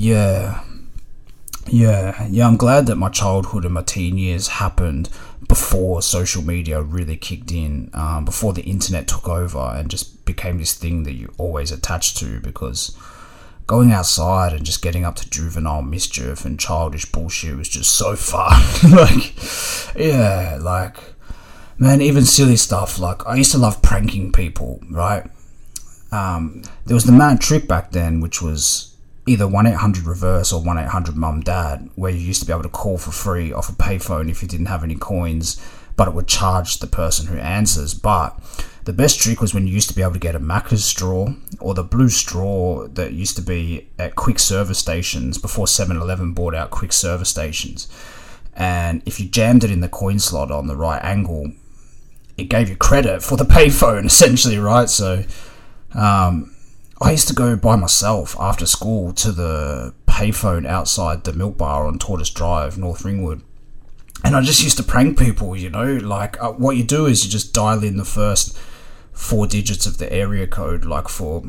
yeah, yeah, yeah. I'm glad that my childhood and my teen years happened before social media really kicked in, um, before the internet took over and just became this thing that you always attached to because going outside and just getting up to juvenile mischief and childish bullshit was just so fun. like, yeah, like, man, even silly stuff. Like, I used to love pranking people, right? Um, there was the mad trick back then, which was either 1 800 reverse or 1 800 mum dad, where you used to be able to call for free off a payphone if you didn't have any coins, but it would charge the person who answers. But the best trick was when you used to be able to get a Macca's straw or the blue straw that used to be at Quix service stations before 7 Eleven bought out Quix service stations. And if you jammed it in the coin slot on the right angle, it gave you credit for the payphone, essentially, right? So um, I used to go by myself after school to the payphone outside the milk bar on Tortice Drive, North Ringwood. And I just used to prank people, you know, like uh, what you do is you just dial in the first four digits of the area code, like for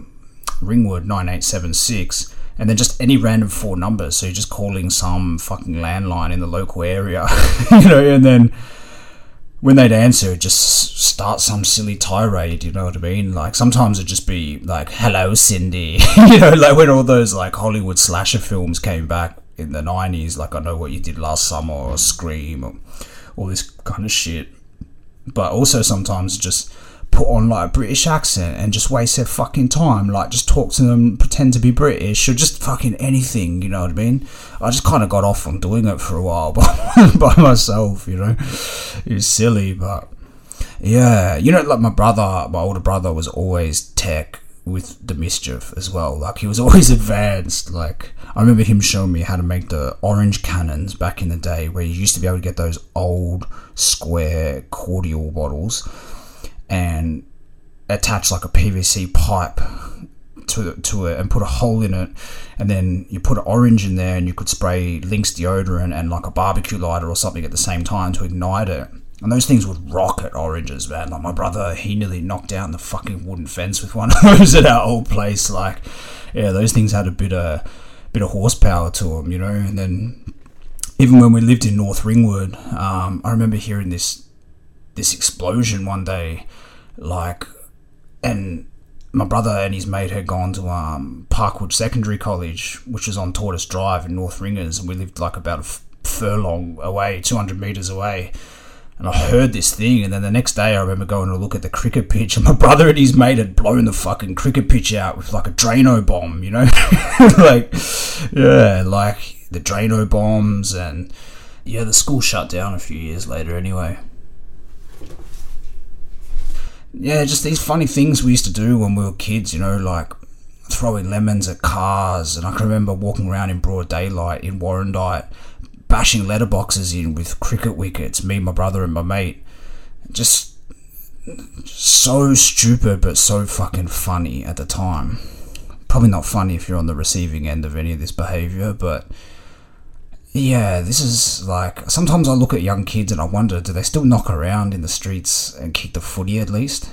Ringwood 9876, and then just any random four numbers. So you're just calling some fucking landline in the local area, you know, and then when they'd answer, just start some silly tirade, you know what I mean? Like sometimes it'd just be like, hello, Cindy, you know, like when all those like Hollywood slasher films came back in the 90s, like I Know What You Did Last Summer or Scream or all this kind of shit. But also sometimes just put on like a British accent and just waste their fucking time. Like just talk to them, pretend to be British, or just fucking anything. You know what I mean? I just kind of got off on doing it for a while by, by myself. You know, it's silly, but yeah, you know, like my brother, my older brother was always tech with the mischief as well. Like he was always advanced. Like I remember him showing me how to make the orange cannons back in the day, where you used to be able to get those old square cordial bottles and attach like a PVC pipe to to it and put a hole in it, and then you put an orange in there, and you could spray Lynx deodorant and like a barbecue lighter or something at the same time to ignite it. And those things would rocket oranges, man. Like my brother, he nearly knocked down the fucking wooden fence with one of those at our old place. Like, yeah, those things had a bit of bit of horsepower to them, you know. And then even when we lived in North Ringwood, um, I remember hearing this this explosion one day, like, and my brother and his mate had gone to um, Parkwood Secondary College, which is on Tortice Drive in North Ringers, and we lived like about a f- furlong away, 200 metres away. And I heard this thing, and then the next day I remember going to look at the cricket pitch, and my brother and his mate had blown the fucking cricket pitch out with like a Drano bomb, you know? like, yeah, like the Drano bombs, and yeah, the school shut down a few years later anyway yeah, just these funny things we used to do when we were kids, you know, like throwing lemons at cars. And I can remember walking around in broad daylight in Warrandyte, bashing letterboxes in with cricket wickets, me, my brother, and my mate. Just so stupid, but so fucking funny at the time. Probably not funny if you're on the receiving end of any of this behavior, but yeah, this is like sometimes I look at young kids and I wonder do they still knock around in the streets and kick the footy at least?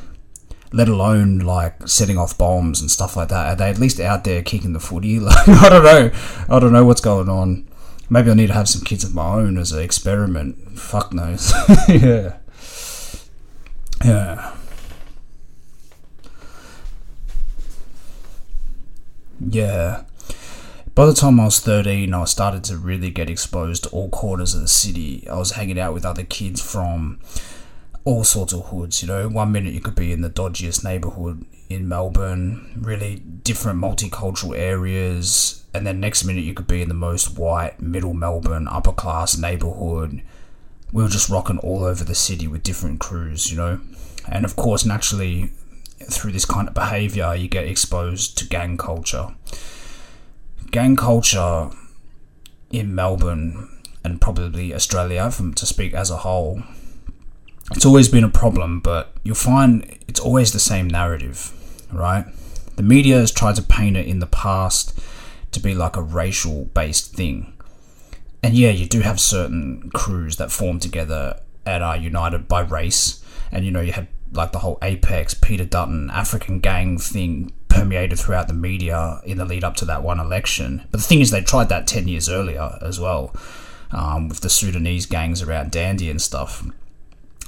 Let alone like setting off bombs and stuff like that. Are they at least out there kicking the footy? Like I don't know. I don't know what's going on. Maybe I need to have some kids of my own as an experiment. Fuck knows. yeah. Yeah. Yeah. By the time I was 13, I started to really get exposed to all corners of the city. I was hanging out with other kids from all sorts of hoods, you know. One minute you could be in the dodgiest neighborhood in Melbourne, really different multicultural areas, and then next minute you could be in the most white, middle Melbourne, upper class neighborhood. We were just rocking all over the city with different crews, you know. And of course, naturally, through this kind of behavior, you get exposed to gang culture gang culture in Melbourne and probably Australia, from, to speak as a whole, it's always been a problem, but you'll find it's always the same narrative, right? The media has tried to paint it in the past to be like a racial based thing. And yeah, you do have certain crews that form together and are united by race. And you know, you had like the whole Apex, Peter Dutton, African gang thing permeated throughout the media in the lead up to that one election. But the thing is, they tried that 10 years earlier as well um, with the Sudanese gangs around Dandi and stuff.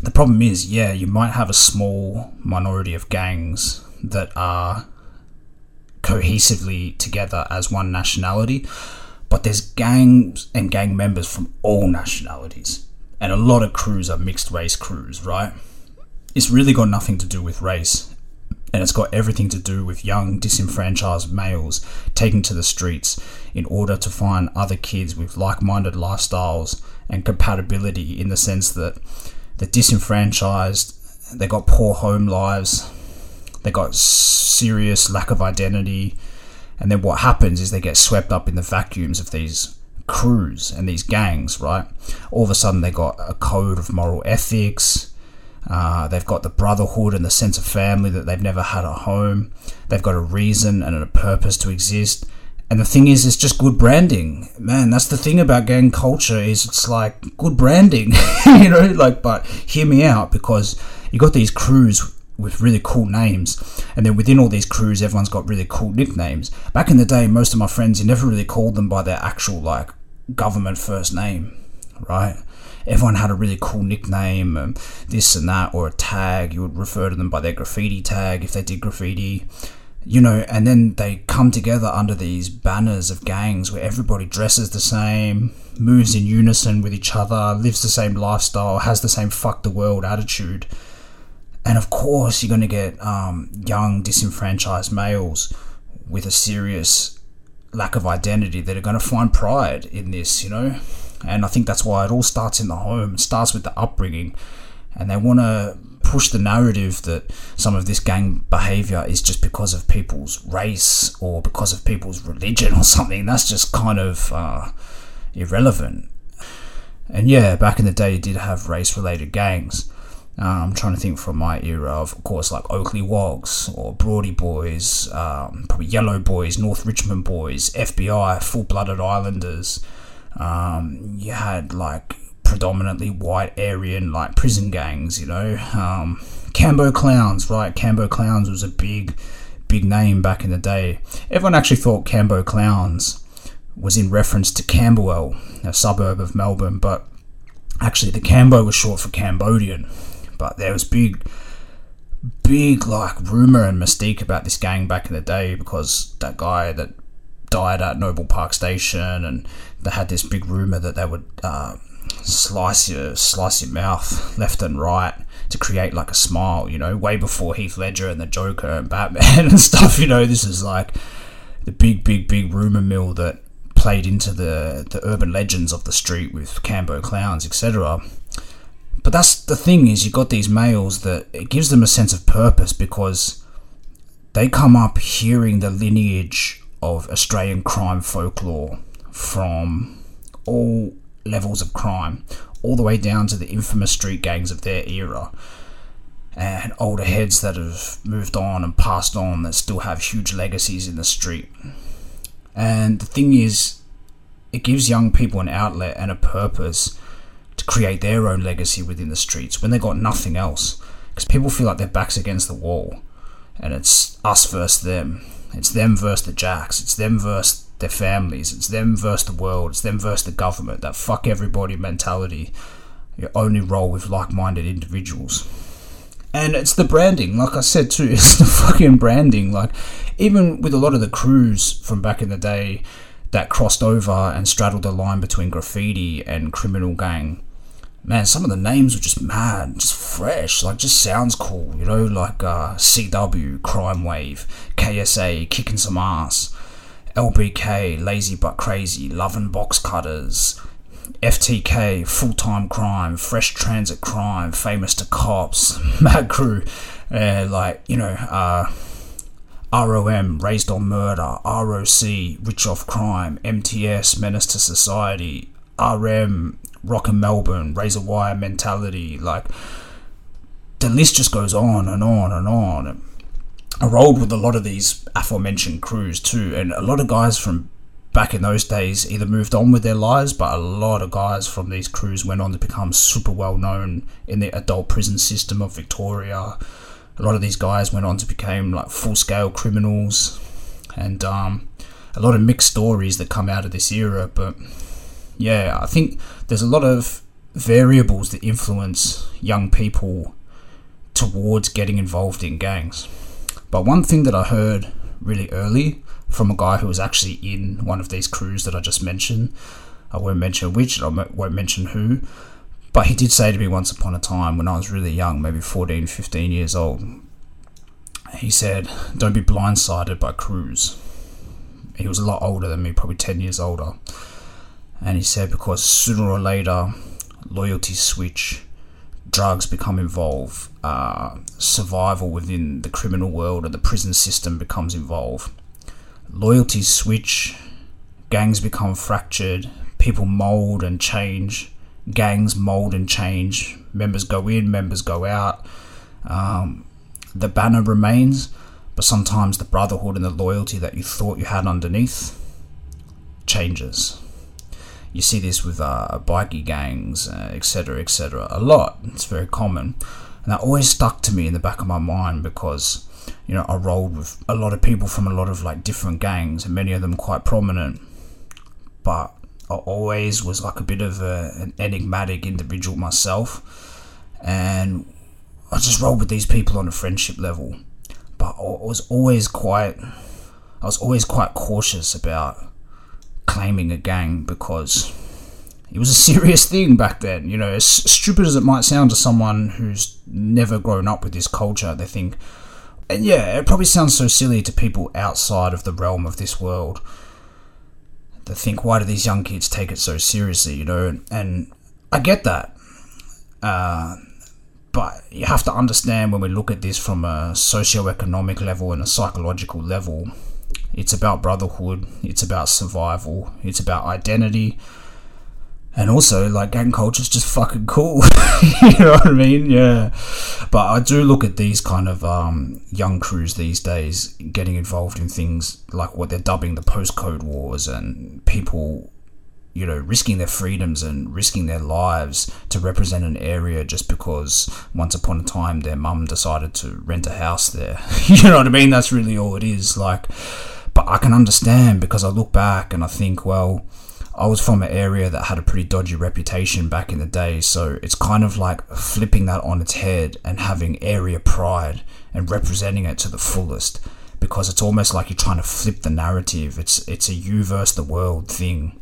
The problem is, yeah, you might have a small minority of gangs that are cohesively together as one nationality, but there's gangs and gang members from all nationalities. And a lot of crews are mixed race crews, right? It's really got nothing to do with race and it's got everything to do with young disenfranchised males taking to the streets in order to find other kids with like-minded lifestyles and compatibility in the sense that they're disenfranchised they got poor home lives they got serious lack of identity and then what happens is they get swept up in the vacuums of these crews and these gangs right? All of a sudden they got a code of moral ethics uh, they've got the brotherhood and the sense of family that they've never had at home. They've got a reason and a purpose to exist. And the thing is, it's just good branding, man. That's the thing about gang culture is it's like good branding, you know. Like, but hear me out because you got these crews with really cool names, and then within all these crews, everyone's got really cool nicknames. Back in the day, most of my friends, you never really called them by their actual like government first name, right? Everyone had a really cool nickname, and this and that, or a tag. You would refer to them by their graffiti tag if they did graffiti. You know, and then they come together under these banners of gangs where everybody dresses the same, moves in unison with each other, lives the same lifestyle, has the same fuck the world attitude. And of course, you're going to get um, young, disenfranchised males with a serious lack of identity that are going to find pride in this, you know? And I think that's why it all starts in the home. It starts with the upbringing. And they want to push the narrative that some of this gang behavior is just because of people's race or because of people's religion or something. That's just kind of uh, irrelevant. And yeah, back in the day, you did have race related gangs. Uh, I'm trying to think from my era of, of course, like Oakleigh Wogs or Broady Boys, um, probably Yellow Boys, North Richmond Boys, FBI, Full Blooded Islanders. Um, you had like predominantly white Aryan like prison gangs, you know. Um, Cambo Clowns, right? Cambo Clowns was a big, big name back in the day. Everyone actually thought Cambo Clowns was in reference to Camberwell, a suburb of Melbourne, but actually the Cambo was short for Cambodian. But there was big, big like rumor and mystique about this gang back in the day because that guy that died at Noble Park Station, and they had this big rumor that they would uh, slice your slice your mouth left and right to create like a smile. You know, way before Heath Ledger and the Joker and Batman and stuff. You know, this is like the big, big, big rumor mill that played into the the urban legends of the street with Cambo clowns, etc. But that's the thing is you got these males that it gives them a sense of purpose because they come up hearing the lineage of Australian crime folklore from all levels of crime, all the way down to the infamous street gangs of their era. And older heads that have moved on and passed on that still have huge legacies in the street. And the thing is, it gives young people an outlet and a purpose to create their own legacy within the streets when they got nothing else. Because people feel like their back's against the wall and it's us versus them. It's them versus the jacks. It's them versus their families. It's them versus the world. It's them versus the government. That fuck everybody mentality. You only roll with like minded individuals. And it's the branding, like I said too, it's the fucking branding. Like, even with a lot of the crews from back in the day that crossed over and straddled the line between graffiti and criminal gang, man, some of the names were just mad, just fresh, like just sounds cool, you know, like uh, CW, Crime Wave, KSA, kicking some ass, LBK, Lazy but Crazy, Love and Box Cutters, FTK, Full Time Crime, Fresh Transit Crime, Famous to Cops, Mad Crew, uh, like, you know, uh, ROM, Raised on Murder, ROC, Rich Off Crime, MTS, Menace to Society, RM, Rock and Melbourne, Razor Wire Mentality, like the list just goes on and on and on. I rolled with a lot of these aforementioned crews too, and a lot of guys from back in those days either moved on with their lives, but a lot of guys from these crews went on to become super well known in the adult prison system of Victoria. a lot of these guys went on to become like full scale criminals, and um, a lot of mixed stories that come out of this era. But yeah, I think there's a lot of variables that influence young people towards getting involved in gangs. But one thing that I heard really early from a guy who was actually in one of these crews that I just mentioned, I won't mention which, I won't mention who, but he did say to me once upon a time when I was really young, maybe 14, 15 years old, he said, Don't be blindsided by crews. He was a lot older than me, probably 10 years older. And he said, Because sooner or later, loyalty switch, drugs become involved, uh, survival within the criminal world or the prison system becomes involved. Loyalties switch, gangs become fractured, people mold and change gangs mold and change. Members go in, members go out. Um, the banner remains, but sometimes the brotherhood and the loyalty that you thought you had underneath changes. You see this with uh, bikie gangs, etc., uh, etc. Et a lot. It's very common, and that always stuck to me in the back of my mind because you know I rolled with a lot of people from a lot of like different gangs, and many of them quite prominent. But I always was like a bit of a, an enigmatic individual myself, and I just rolled with these people on a friendship level. But I was always quite, I was always quite cautious about claiming a gang because it was a serious thing back then. You know, as stupid as it might sound to someone who's never grown up with this culture, they think, and yeah, it probably sounds so silly to people outside of the realm of this world they think, why do these young kids take it so seriously? You know, and I get that. Uh, but you have to understand when we look at this from a socio-economic level and a psychological level, it's about brotherhood, it's about survival, it's about identity, and also like gang culture is just fucking cool. You know what i mean? Yeah. But i do look at these kind of um, young crews these days getting involved in things like what they're dubbing the postcode wars and people you know risking their freedoms and risking their lives to represent an area just because once upon a time their mum decided to rent a house there. You know what i mean? That's really all it is like but i can understand because i look back and i think well I was from an area that had a pretty dodgy reputation back in the day, so it's kind of like flipping that on its head and having area pride and representing it to the fullest because it's almost like you're trying to flip the narrative. It's it's a you versus the world thing.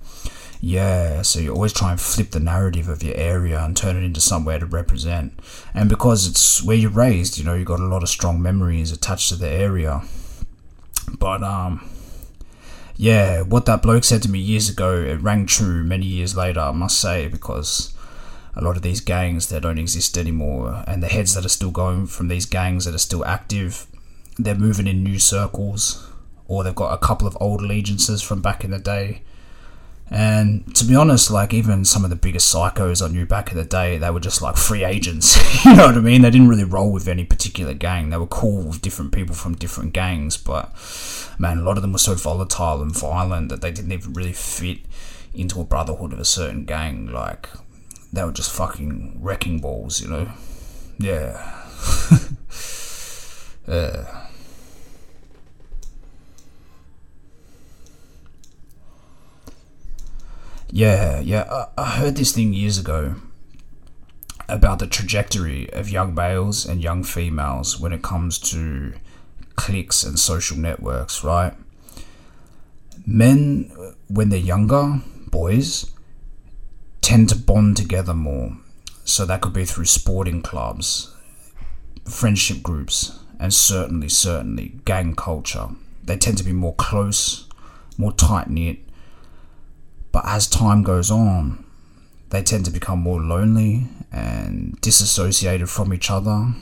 Yeah, so you always try and flip the narrative of your area and turn it into somewhere to represent. And because it's where you're raised, you know, you've got a lot of strong memories attached to the area. But um yeah, what that bloke said to me years ago, it rang true many years later, I must say, because a lot of these gangs that don't exist anymore and the heads that are still going from these gangs that are still active, they're moving in new circles or they've got a couple of old allegiances from back in the day and to be honest, like even some of the biggest psychos I knew back in the day, they were just like free agents. you know what I mean? They didn't really roll with any particular gang. They were cool with different people from different gangs, but man, a lot of them were so volatile and violent that they didn't even really fit into a brotherhood of a certain gang. Like they were just fucking wrecking balls, you know? Yeah. yeah. Yeah, yeah. I, I heard this thing years ago about the trajectory of young males and young females when it comes to cliques and social networks, right? Men, when they're younger, boys, tend to bond together more. So that could be through sporting clubs, friendship groups, and certainly, certainly gang culture. They tend to be more close, more tight knit, but as time goes on, they tend to become more lonely and disassociated from each other,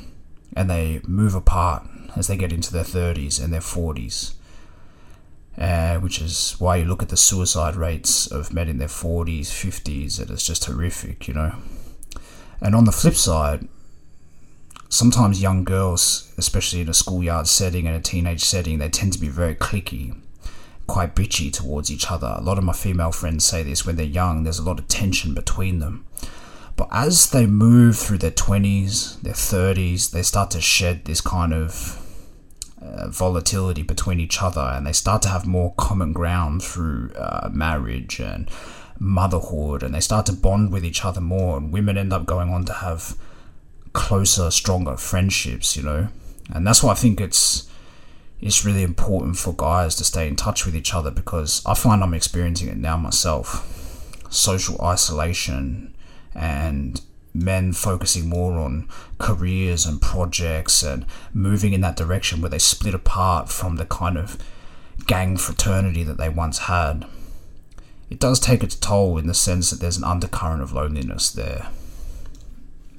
and they move apart as they get into their 30s and their 40s. Uh, which is why you look at the suicide rates of men in their 40s, 50s, and it's just horrific, you know. And on the flip side, sometimes young girls, especially in a schoolyard setting and a teenage setting, they tend to be very cliquey quite bitchy towards each other. A lot of my female friends say this when they're young, there's a lot of tension between them. But as they move through their 20s, their 30s, they start to shed this kind of volatility between each other and they start to have more common ground through uh, marriage and motherhood and they start to bond with each other more and women end up going on to have closer stronger friendships you know? And that's why i think it's it's really important for guys to stay in touch with each other because i find i'm experiencing it now myself. Social isolation and men focusing more on careers and projects and moving in that direction where they split apart from the kind of gang fraternity that they once had it does take its toll in the sense that there's an undercurrent of loneliness there.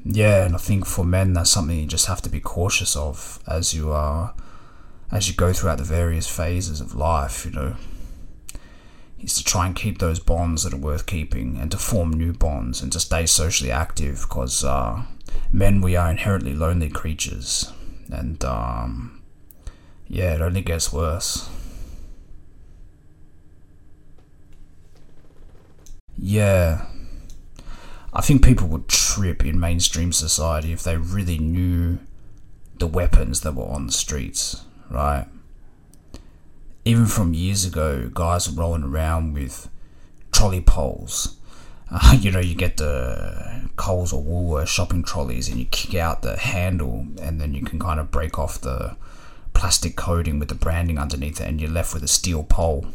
Yeah, and I think for men that's something you just have to be cautious of as you are as you go throughout the various phases of life, you know. Is to try and keep those bonds that are worth keeping and to form new bonds and to stay socially active because uh, men we are inherently lonely creatures and um, yeah it only gets worse Yeah. I think people would trip in mainstream society if they really knew the weapons that were on the streets, right? Even from years ago, guys were rolling around with trolley poles. Uh, you know, you get the Coles or Woolworths shopping trolleys and you kick out the handle and then you can kind of break off the plastic coating with the branding underneath it and you're left with a steel pole.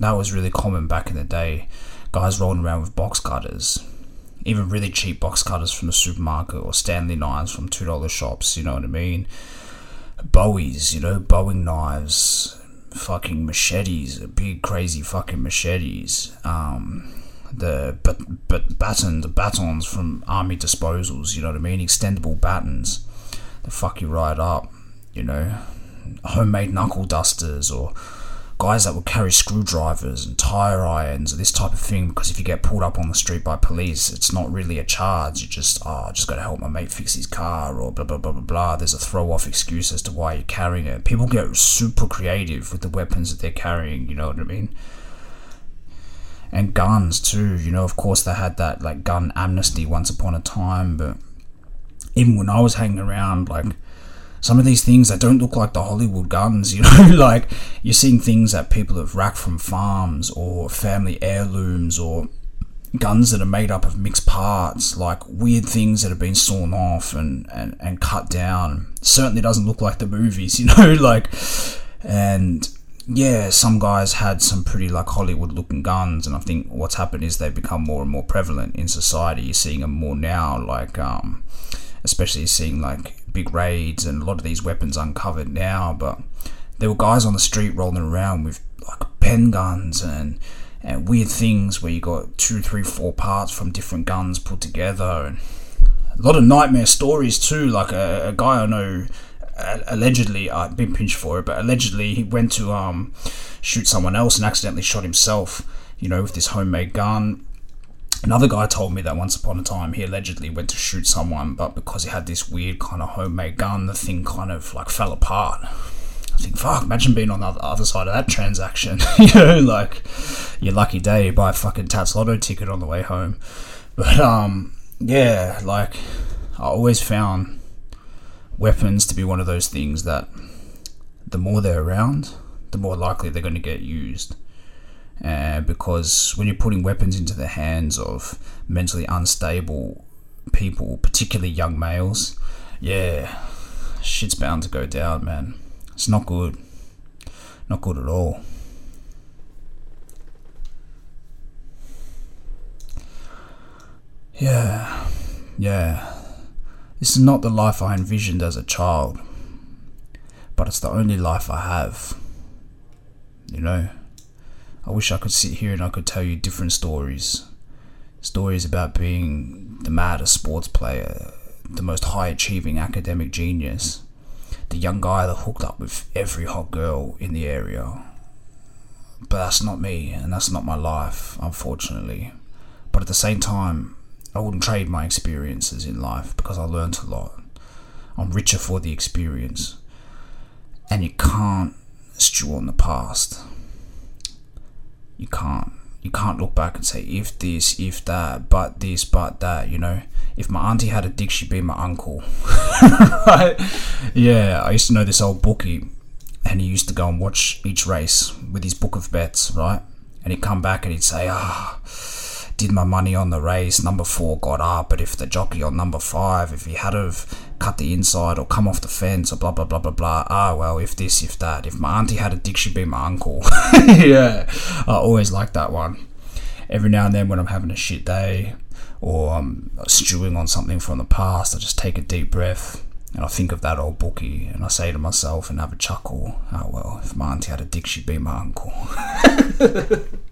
That was really common back in the day guys rolling around with box cutters, even really cheap box cutters from the supermarket or Stanley knives from two dollar shops. You know what I mean? Bowies, you know, Bowie knives, fucking machetes, big crazy fucking machetes. Um, the but but baton the batons from army disposals. You know what I mean? Extendable batons that fuck you right up. You know, homemade knuckle dusters or guys that would carry screwdrivers and tire irons, and this type of thing. Because if you get pulled up on the street by police, it's not really a charge. You just, oh, I just got to help my mate fix his car, or blah blah blah blah blah. There's a throw off excuse as to why you're carrying it. People get super creative with the weapons that they're carrying. You know what I mean? And guns too. You know, of course, they had that like gun amnesty once upon a time, but even when I was hanging around, like some of these things that don't look like the Hollywood guns, you know, like you're seeing things that people have racked from farms or family heirlooms or guns that are made up of mixed parts, like weird things that have been sawn off and, and, and cut down. Certainly doesn't look like the movies, you know, like, and yeah, some guys had some pretty like Hollywood looking guns, and I think what's happened is they've become more and more prevalent in society. You're seeing them more now, like, um, especially seeing like big raids and a lot of these weapons uncovered now. But there were guys on the street rolling around with like pen guns and and weird things where you got two, three, four parts from different guns put together, and a lot of nightmare stories too. Like a, a guy I know allegedly I've been pinched for it, but allegedly he went to um shoot someone else and accidentally shot himself. You know, with this homemade gun Another guy told me that once upon a time he allegedly went to shoot someone, but because he had this weird kind of homemade gun, the thing kind of like fell apart. I think, fuck, imagine being on the other side of that transaction. you know, like your lucky day, you buy a fucking Tatts Lotto ticket on the way home. But um, yeah, like I always found weapons to be one of those things that the more they're around, the more likely they're going to get used. Uh, because when you're putting weapons into the hands of mentally unstable people, particularly young males, yeah, shit's bound to go down, man. It's not good. Not good at all. Yeah, yeah. This is not the life I envisioned as a child, but it's the only life I have. You know? I wish I could sit here and I could tell you different stories. Stories about being the maddest sports player, the most high achieving academic genius, the young guy that hooked up with every hot girl in the area. But that's not me, and that's not my life, unfortunately. But at the same time, I wouldn't trade my experiences in life because I learned a lot. I'm richer for the experience. And you can't stew on the past you can't. you can't look back and say if this, if that, but this, but that. You know, if my auntie had a dick, she'd be my uncle. right? Yeah, I used to know this old bookie, and he used to go and watch each race with his book of bets, right? And he'd come back and he'd say, ah. Did my money on the race, number four got up, but if the jockey on number five, if he had have cut the inside or come off the fence or blah blah blah blah blah. Ah well, if this, if that. If my auntie had a dick, she'd be my uncle. yeah, I always like that one. Every now and then, when I'm having a shit day or I'm stewing on something from the past, I just take a deep breath and I think of that old bookie and I say to myself and have a chuckle. Oh well, if my auntie had a dick, she'd be my uncle.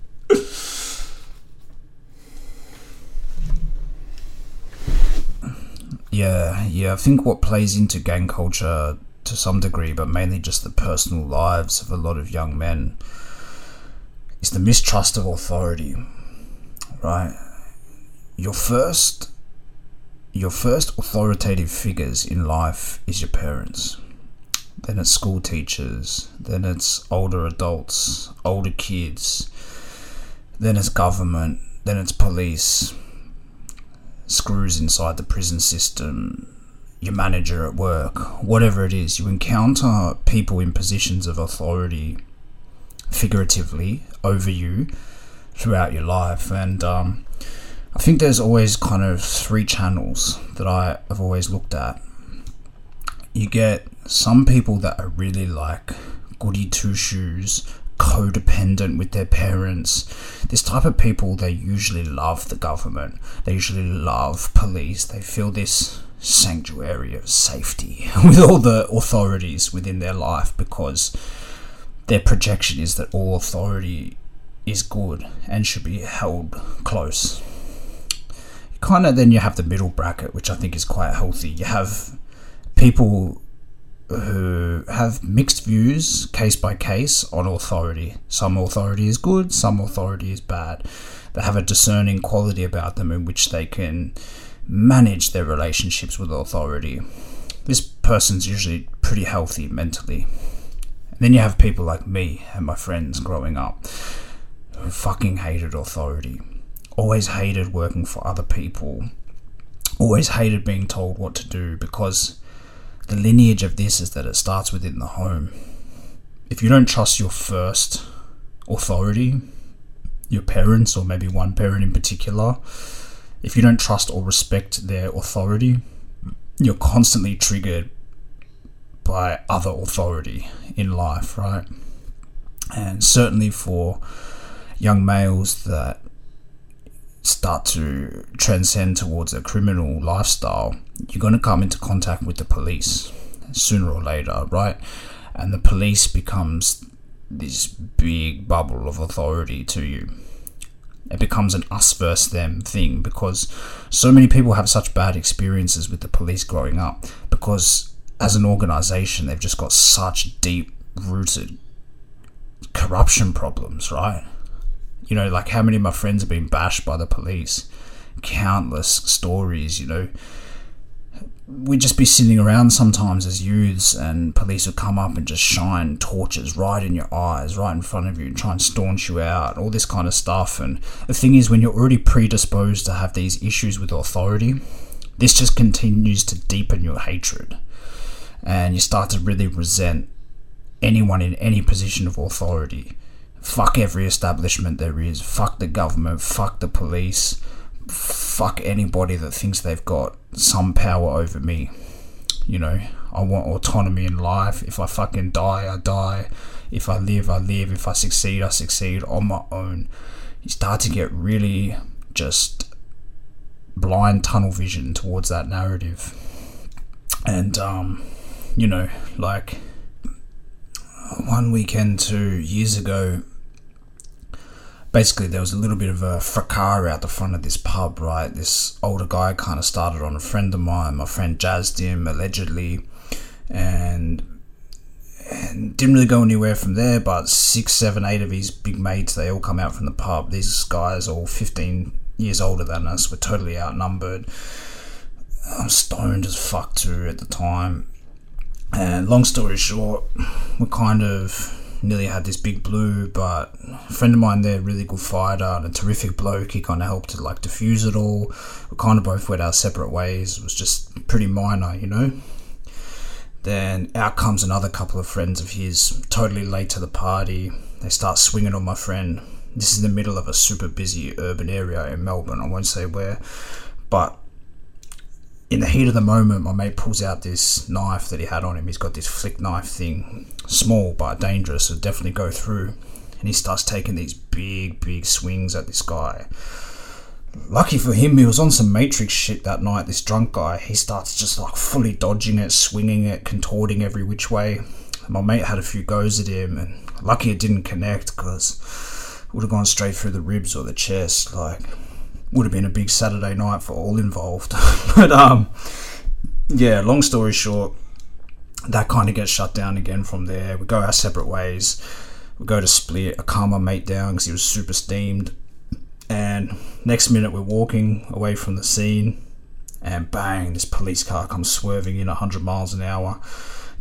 Yeah, yeah. I think what plays into gang culture to some degree, but mainly just the personal lives of a lot of young men, is the mistrust of authority. Right? Your first your first authoritative figures in life is your parents. Then it's school teachers, then it's older adults, older kids, then it's government, then it's police, screws inside the prison system, your manager at work, whatever it is, you encounter people in positions of authority, figuratively, over you throughout your life. And um, I think there's always kind of three channels that I have always looked at. You get some people that are really like goody two shoes, codependent with their parents. This type of people, they usually love the government. They usually love police. They feel this sanctuary of safety with all the authorities within their life because their projection is that all authority is good and should be held close. Kind of then you have the middle bracket, which I think is quite healthy. You have people who have mixed views, case by case, on authority. Some authority is good, some authority is bad. They have a discerning quality about them in which they can manage their relationships with authority. This person's usually pretty healthy mentally. And then you have people like me and my friends growing up who fucking hated authority, always hated working for other people, always hated being told what to do because the lineage of this is that it starts within the home. If you don't trust your first authority, your parents, or maybe one parent in particular, if you don't trust or respect their authority, you're constantly triggered by other authority in life, right? And certainly for young males that start to transcend towards a criminal lifestyle, you're going to come into contact with the police sooner or later, right? And the police becomes this big bubble of authority to you. It becomes an us versus them thing because so many people have such bad experiences with the police growing up because as an organization they've just got such deep rooted corruption problems, right? You know, like how many of my friends have been bashed by the police? Countless stories, you know. We'd just be sitting around sometimes as youths, and police would come up and just shine torches right in your eyes, right in front of you, and try and staunch you out, all this kind of stuff. And the thing is, when you're already predisposed to have these issues with authority, this just continues to deepen your hatred. And you start to really resent anyone in any position of authority fuck every establishment there is, fuck the government, fuck the police, fuck anybody that thinks they've got some power over me. You know, I want autonomy in life. If I fucking die, I die. If I live, I live. If I succeed, I succeed on my own. You start to get really just blind tunnel vision towards that narrative. And, um, you know, like one weekend two years ago, basically there was a little bit of a fracas out the front of this pub, right? This older guy kind of started on a friend of mine. My friend jazzed him allegedly, and and didn't really go anywhere from there. But six, seven, eight of his big mates, they all come out from the pub. These guys, all fifteen years older than us, were totally outnumbered. I'm stoned as fuck too at the time. And long story short, we're kind of nearly had this big blue, but a friend of mine there, really good fighter and a terrific bloke, he kind of helped to like diffuse it all. We kind of both went our separate ways. It was just pretty minor, you know. Then out comes another couple of friends of his, totally late to the party. They start swinging on my friend. This is the middle of a super busy urban area in Melbourne. I won't say where, but in the heat of the moment, my mate pulls out this knife that he had on him. He's got this flick knife thing, small but dangerous, so definitely go through. And he starts taking these big, big swings at this guy. Lucky for him, he was on some Matrix shit that night. This drunk guy, he starts just like fully dodging it, swinging it, contorting every which way. My mate had a few goes at him, and lucky it didn't connect because it would have gone straight through the ribs or the chest. Like, would have been a big Saturday night for all involved. but um, yeah, long story short, that kind of gets shut down again from there. We go our separate ways. We go to split. Calm my mate down because he was super steamed. And next minute, we're walking away from the scene, and bang, this police car comes swerving in 100 miles an hour,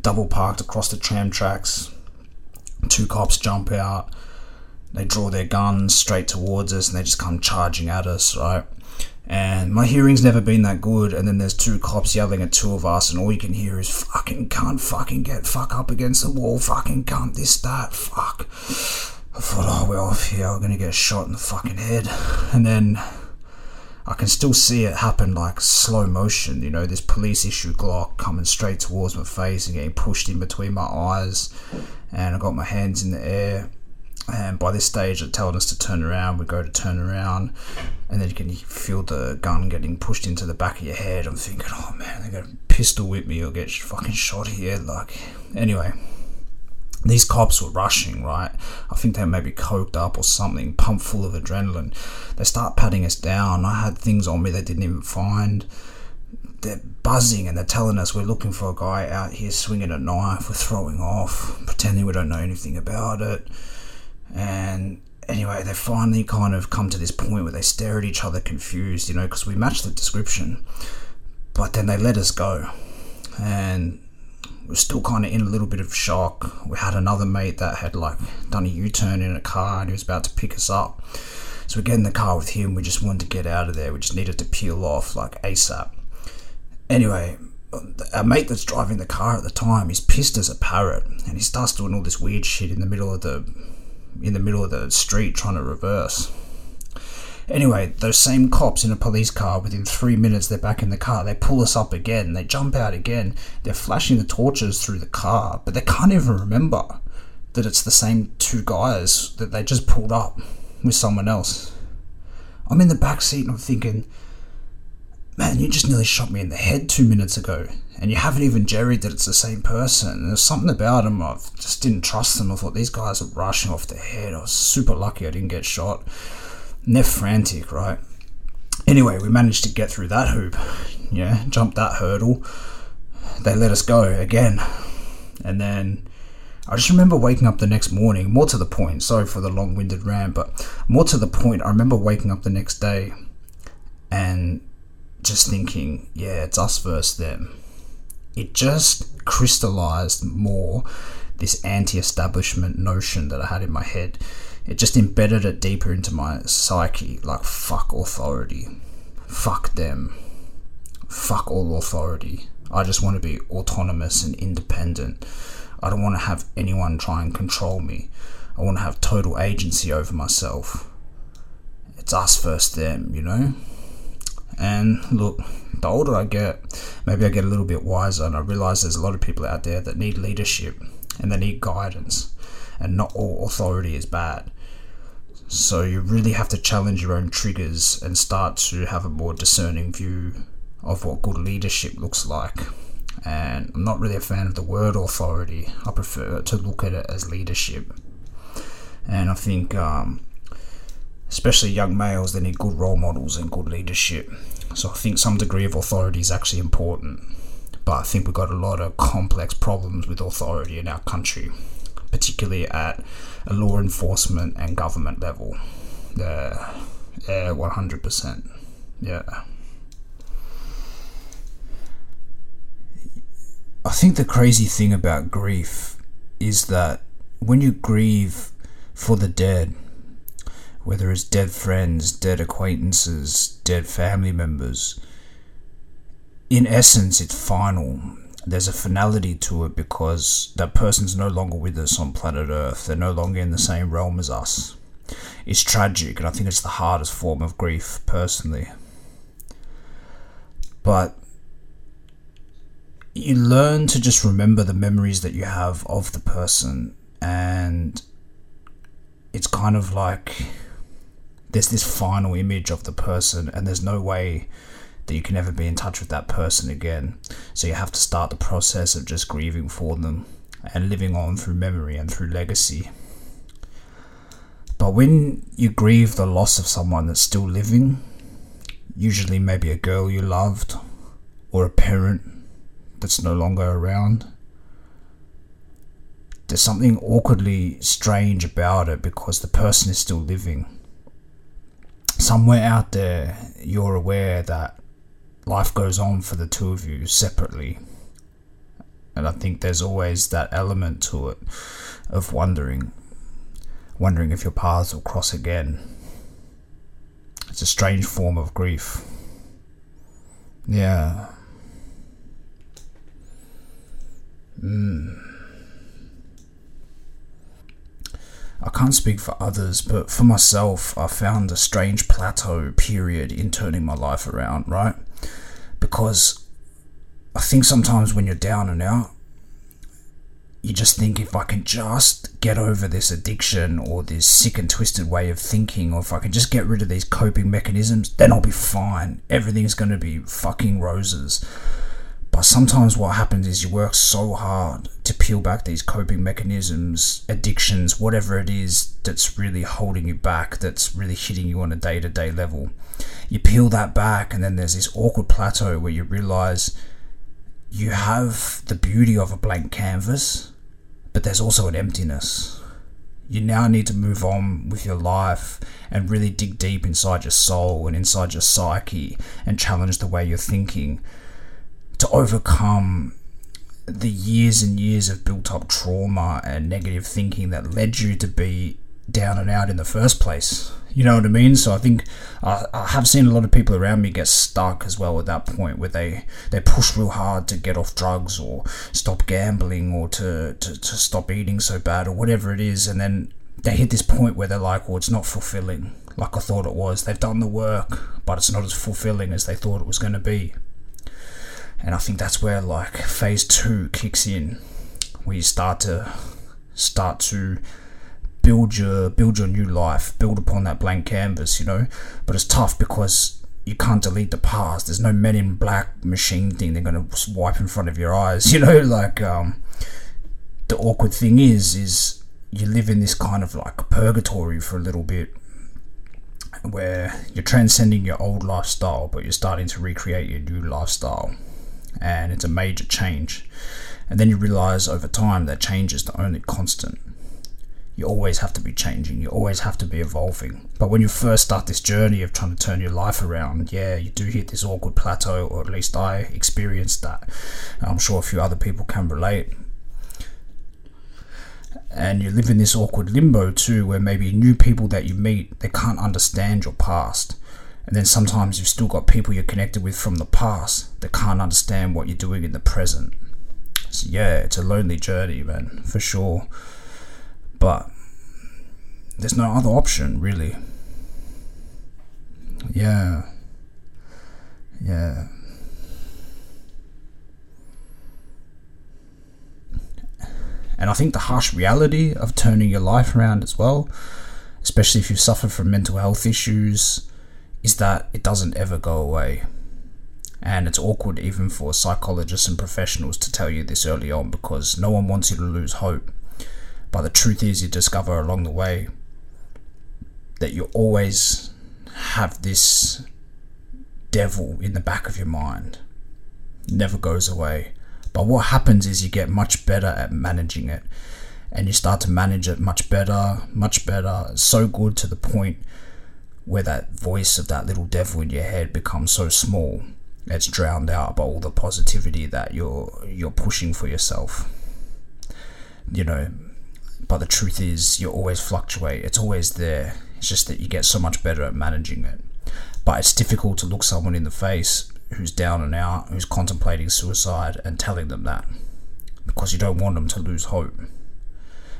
double parked across the tram tracks. Two cops jump out they draw their guns straight towards us and they just come charging at us, right? And my hearing's never been that good. And then there's two cops yelling at two of us, and all you can hear is fucking cunt, fucking get fuck up against the wall, fucking cunt, this, that, fuck. I thought, oh, we're off here, we're gonna get shot in the fucking head. And then I can still see it happen like slow motion, you know, this police issue Glock coming straight towards my face and getting pushed in between my eyes. And I got my hands in the air and by this stage, it telling us to turn around. We go to turn around, and then you can feel the gun getting pushed into the back of your head. I'm thinking, oh man, they're gonna pistol whip me or get fucking shot here. Like, anyway, these cops were rushing, right? I think they maybe coked up or something, pumped full of adrenaline. They start patting us down. I had things on me they didn't even find. They're buzzing and they're telling us we're looking for a guy out here swinging a knife. We're throwing off, pretending we don't know anything about it. And anyway, they finally kind of come to this point where they stare at each other confused, you know, because we matched the description. But then they let us go. And we're still kind of in a little bit of shock. We had another mate that had like done a U turn in a car and he was about to pick us up. So we get in the car with him. We just wanted to get out of there. We just needed to peel off like ASAP. Anyway, our mate that's driving the car at the time, he's pissed as a parrot and he starts doing all this weird shit in the middle of the in the middle of the street trying to reverse. Anyway, those same cops in a police car, within three minutes, they're back in the car. They pull us up again. They jump out again. They're flashing the torches through the car, but they can't even remember that it's the same two guys that they just pulled up with someone else. I'm in the back seat and I'm thinking, man, you just nearly shot me in the head two minutes ago and you haven't even jerried that it's the same person. There's something about them I just didn't trust them. I thought these guys are rushing off the head. I was super lucky I didn't get shot. And they're frantic, right? Anyway, we managed to get through that hoop. Yeah, jump that hurdle. They let us go again. And then I just remember waking up the next morning, more to the point, sorry for the long winded rant, but more to the point, I remember waking up the next day and just thinking, yeah, it's us versus them it just crystallized more this anti establishment notion that I had in my head. It just embedded it deeper into my psyche like, fuck authority, fuck them, fuck all authority. I just want to be autonomous and independent. I don't want to have anyone try and control me. I want to have total agency over myself. It's us versus them, you know? And look, the older I get, maybe I get a little bit wiser and I realize there's a lot of people out there that need leadership and they need guidance, and not all authority is bad. So you really have to challenge your own triggers and start to have a more discerning view of what good leadership looks like. And I'm not really a fan of the word authority. I prefer to look at it as leadership. And I think um, especially young males, they need good role models and good leadership. So I think some degree of authority is actually important. But I think we've got a lot of complex problems with authority in our country, particularly at a law enforcement and government level. Yeah, yeah, 100%. Yeah. I think the crazy thing about grief is that when you grieve for the dead, whether it's dead friends, dead acquaintances, dead family members, in essence, it's final. There's a finality to it because that person's no longer with us on planet Earth. They're no longer in the same realm as us. It's tragic, and I think it's the hardest form of grief, personally. But you learn to just remember the memories that you have of the person, and it's kind of like there's this final image of the person, and there's no way that you can ever be in touch with that person again. So you have to start the process of just grieving for them and living on through memory and through legacy. But when you grieve the loss of someone that's still living, usually maybe a girl you loved or a parent that's no longer around, there's something awkwardly strange about it because the person is still living. Somewhere out there, you're aware that life goes on for the two of you separately. And I think there's always that element to it of wondering, wondering if your paths will cross again. It's a strange form of grief. Yeah. Mm. I can't speak for others, but for myself, I found a strange plateau period in turning my life around, right? because I think sometimes when you're down and out, you just think if I can just get over this addiction or this sick and twisted way of thinking, or if I can just get rid of these coping mechanisms, then I'll be fine. Everything's going to be fucking roses. But sometimes what happens is you work so hard to peel back these coping mechanisms, addictions, whatever it is that's really holding you back, that's really hitting you on a day to day level you peel that back, and then there's this awkward plateau where you realize you have the beauty of a blank canvas, but there's also an emptiness. You now need to move on with your life and really dig deep inside your soul and inside your psyche and challenge the way you're thinking to overcome the years and years of built up trauma and negative thinking that led you to be down and out in the first place. You know what I mean? So I think uh, I have seen a lot of people around me get stuck as well at that point where they, they push real hard to get off drugs or stop gambling or to, to, to stop eating so bad or whatever it is. And then they hit this point where they're like, well, it's not fulfilling like I thought it was. They've done the work, but it's not as fulfilling as they thought it was going to be. And I think that's where like phase two kicks in, where you start to start to build your build your new life, build upon that blank canvas, you know. But it's tough because you can't delete the past. There's no Men in Black machine thing they're gonna wipe in front of your eyes, you know. Like um, the awkward thing is, is you live in this kind of like purgatory for a little bit, where you're transcending your old lifestyle, but you're starting to recreate your new lifestyle, and it's a major change. And then you realize over time that change is the only constant you always have to be changing, you always have to be evolving. But when you first start this journey of trying to turn your life around, yeah, you do hit this awkward plateau, or at least I experienced that. I'm sure a few other people can relate. And you live in this awkward limbo too, where maybe new people that you meet, they can't understand your past. And then sometimes you've still got people you're connected with from the past that can't understand what you're doing in the present. So yeah, it's a lonely journey, man, for sure. But there's no other option, really. Yeah. Yeah. And I think the harsh reality of turning your life around as well, especially if you've suffered from mental health issues, is that it doesn't ever go away. And it's awkward even for psychologists and professionals to tell you this early on because no one wants you to lose hope. But the truth is, you discover along the way that you always have this devil in the back of your mind. It never goes away. But what happens is you get much better at managing it. And you start to manage it much better, much better, so good to the point where that voice of that little devil in your head becomes so small it's drowned out by all the positivity that you're you're pushing for yourself. You know, but the truth is, you always fluctuate. It's always there. It's just that you get so much better at managing it. But it's difficult to look someone in the face who's down and out, who's contemplating suicide, and telling them that because you don't want them to lose hope.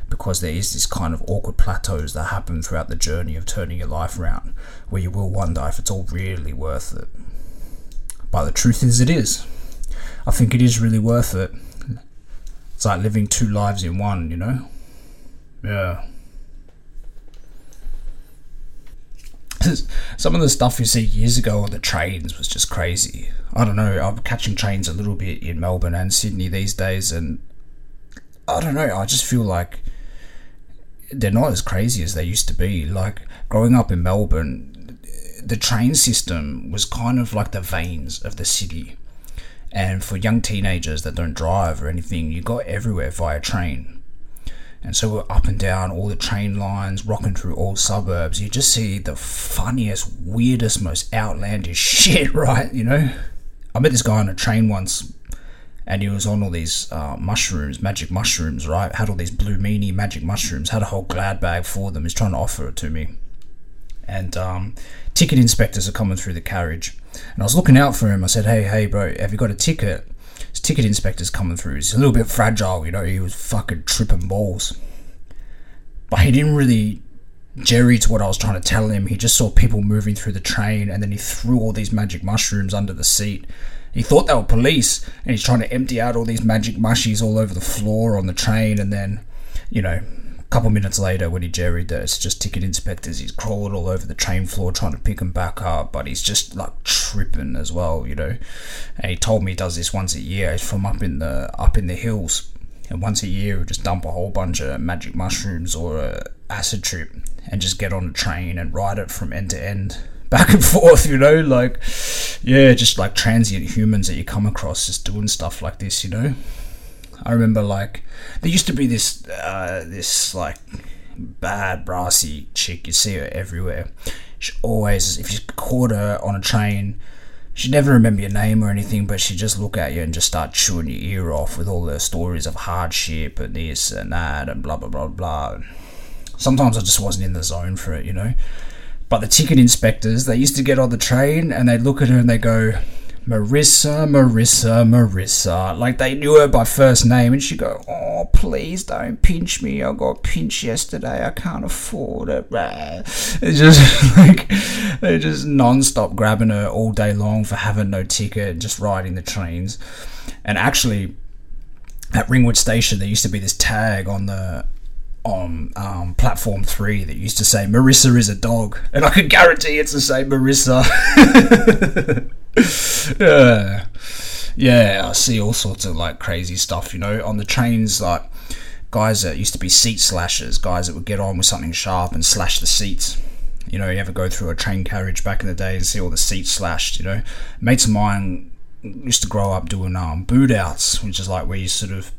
Because there is this kind of awkward plateaus that happen throughout the journey of turning your life around, where you will wonder if it's all really worth it. But the truth is, it is. I think it is really worth it. It's like living two lives in one, you know? Yeah. Some of the stuff you see years ago on the trains was just crazy. I don't know, I'm catching trains a little bit in Melbourne and Sydney these days, and I don't know, I just feel like they're not as crazy as they used to be. Like, growing up in Melbourne, the train system was kind of like the veins of the city. And for young teenagers that don't drive or anything, you got everywhere via train. And so we're up and down all the train lines, rocking through all suburbs. You just see the funniest, weirdest, most outlandish shit, right? You know? I met this guy on a train once and he was on all these uh, mushrooms, magic mushrooms, right? Had all these blue meanie magic mushrooms, had a whole glad bag for them. He's trying to offer it to me. And um, ticket inspectors are coming through the carriage. And I was looking out for him. I said, hey, hey, bro, have you got a ticket? His ticket inspector's coming through. He's a little bit fragile, you know, he was fucking tripping balls. But he didn't really jerry to what I was trying to tell him. He just saw people moving through the train and then he threw all these magic mushrooms under the seat. He thought they were police and he's trying to empty out all these magic mushies all over the floor on the train and then, you know, a couple minutes later, when he that it's just ticket inspectors, he's crawling all over the train floor trying to pick them back up, but he's just like tripping as well, you know. And he told me he does this once a year. He's from up in the up in the hills, and once a year he'll just dump a whole bunch of magic mushrooms or a acid trip and just get on a train and ride it from end to end. Back and forth, you know, like, yeah, just like transient humans that you come across just doing stuff like this, you know. I remember like there used to be this uh, this like bad brassy chick. You see her everywhere. She always, if you caught her on a train, she'd never remember your name or anything, but she'd just look at you and just start chewing your ear off with all the stories of hardship and this and that and blah blah blah blah. Sometimes I just wasn't in the zone for it, you know. But the ticket inspectors, they used to get on the train and they'd look at her and they go, Marissa, Marissa, Marissa. Like they knew her by first name, and she'd go, Oh, please don't pinch me. I got pinched yesterday. I can't afford it. It's just like they're just non stop grabbing her all day long for having no ticket and just riding the trains. And actually, at Ringwood Station, there used to be this tag on the on um, platform three that used to say Marissa is a dog, and I can guarantee it's the same Marissa. yeah, yeah, I see all sorts of like crazy stuff, you know, on the trains, like guys that used to be seat slashers, guys that would get on with something sharp and slash the seats. You know, you ever go through a train carriage back in the day and see all the seats slashed, you know? Mates of mine used to grow up doing um, boot outs, which is like where you sort of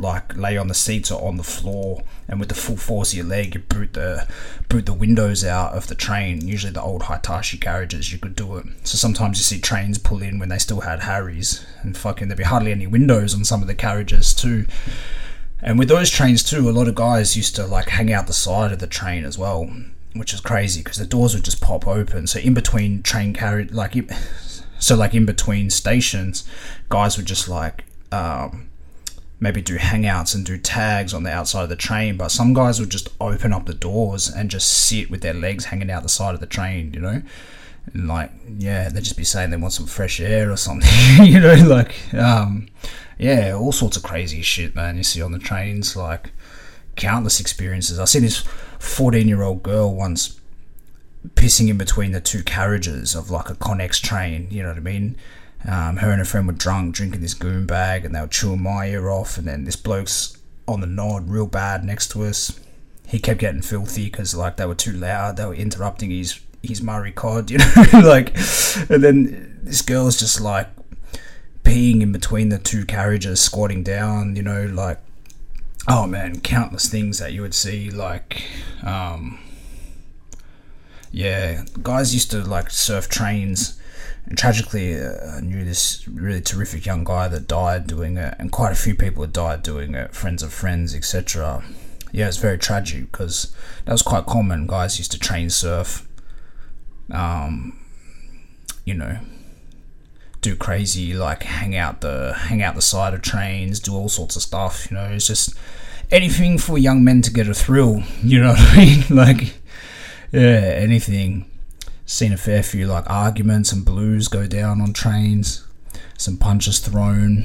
like lay on the seats or on the floor and with the full force of your leg you boot the boot the windows out of the train usually the old hitachi carriages you could do it. So sometimes you see trains pull in when they still had harries and fucking there'd be hardly any windows on some of the carriages too. And with those trains too a lot of guys used to like hang out the side of the train as well which is crazy because the doors would just pop open. So in between train carriage like so like in between stations guys would just like um, maybe do hangouts and do tags on the outside of the train, but some guys would just open up the doors and just sit with their legs hanging out the side of the train, you know? And like, yeah, they'd just be saying they want some fresh air or something, you know, like, um, yeah, all sorts of crazy shit, man, you see on the trains, like, countless experiences. I see this 14 year old girl once pissing in between the two carriages of like a Connex train, you know what I mean? Um, her and her friend were drunk, drinking this goon bag, and they were chewing my ear off. And then this bloke's on the nod, real bad, next to us. He kept getting filthy because like they were too loud. They were interrupting his his Murray cod, you know, like. And then this girl's just like peeing in between the two carriages, squatting down, you know, like. Oh man, countless things that you would see, like. Um, yeah, guys used to like surf trains and tragically, uh, I knew this really terrific young guy that died doing it, and quite a few people had died doing it, friends of friends, etc. yeah, it's very tragic because that was quite common. Guys used to train surf, um, you know, do crazy like hang out the hang out the side of trains, do all sorts of stuff. You know, it's just anything for young men to get a thrill. You know what I mean? like, yeah, anything. Seen a fair few like arguments and blues go down on trains. Some punches thrown.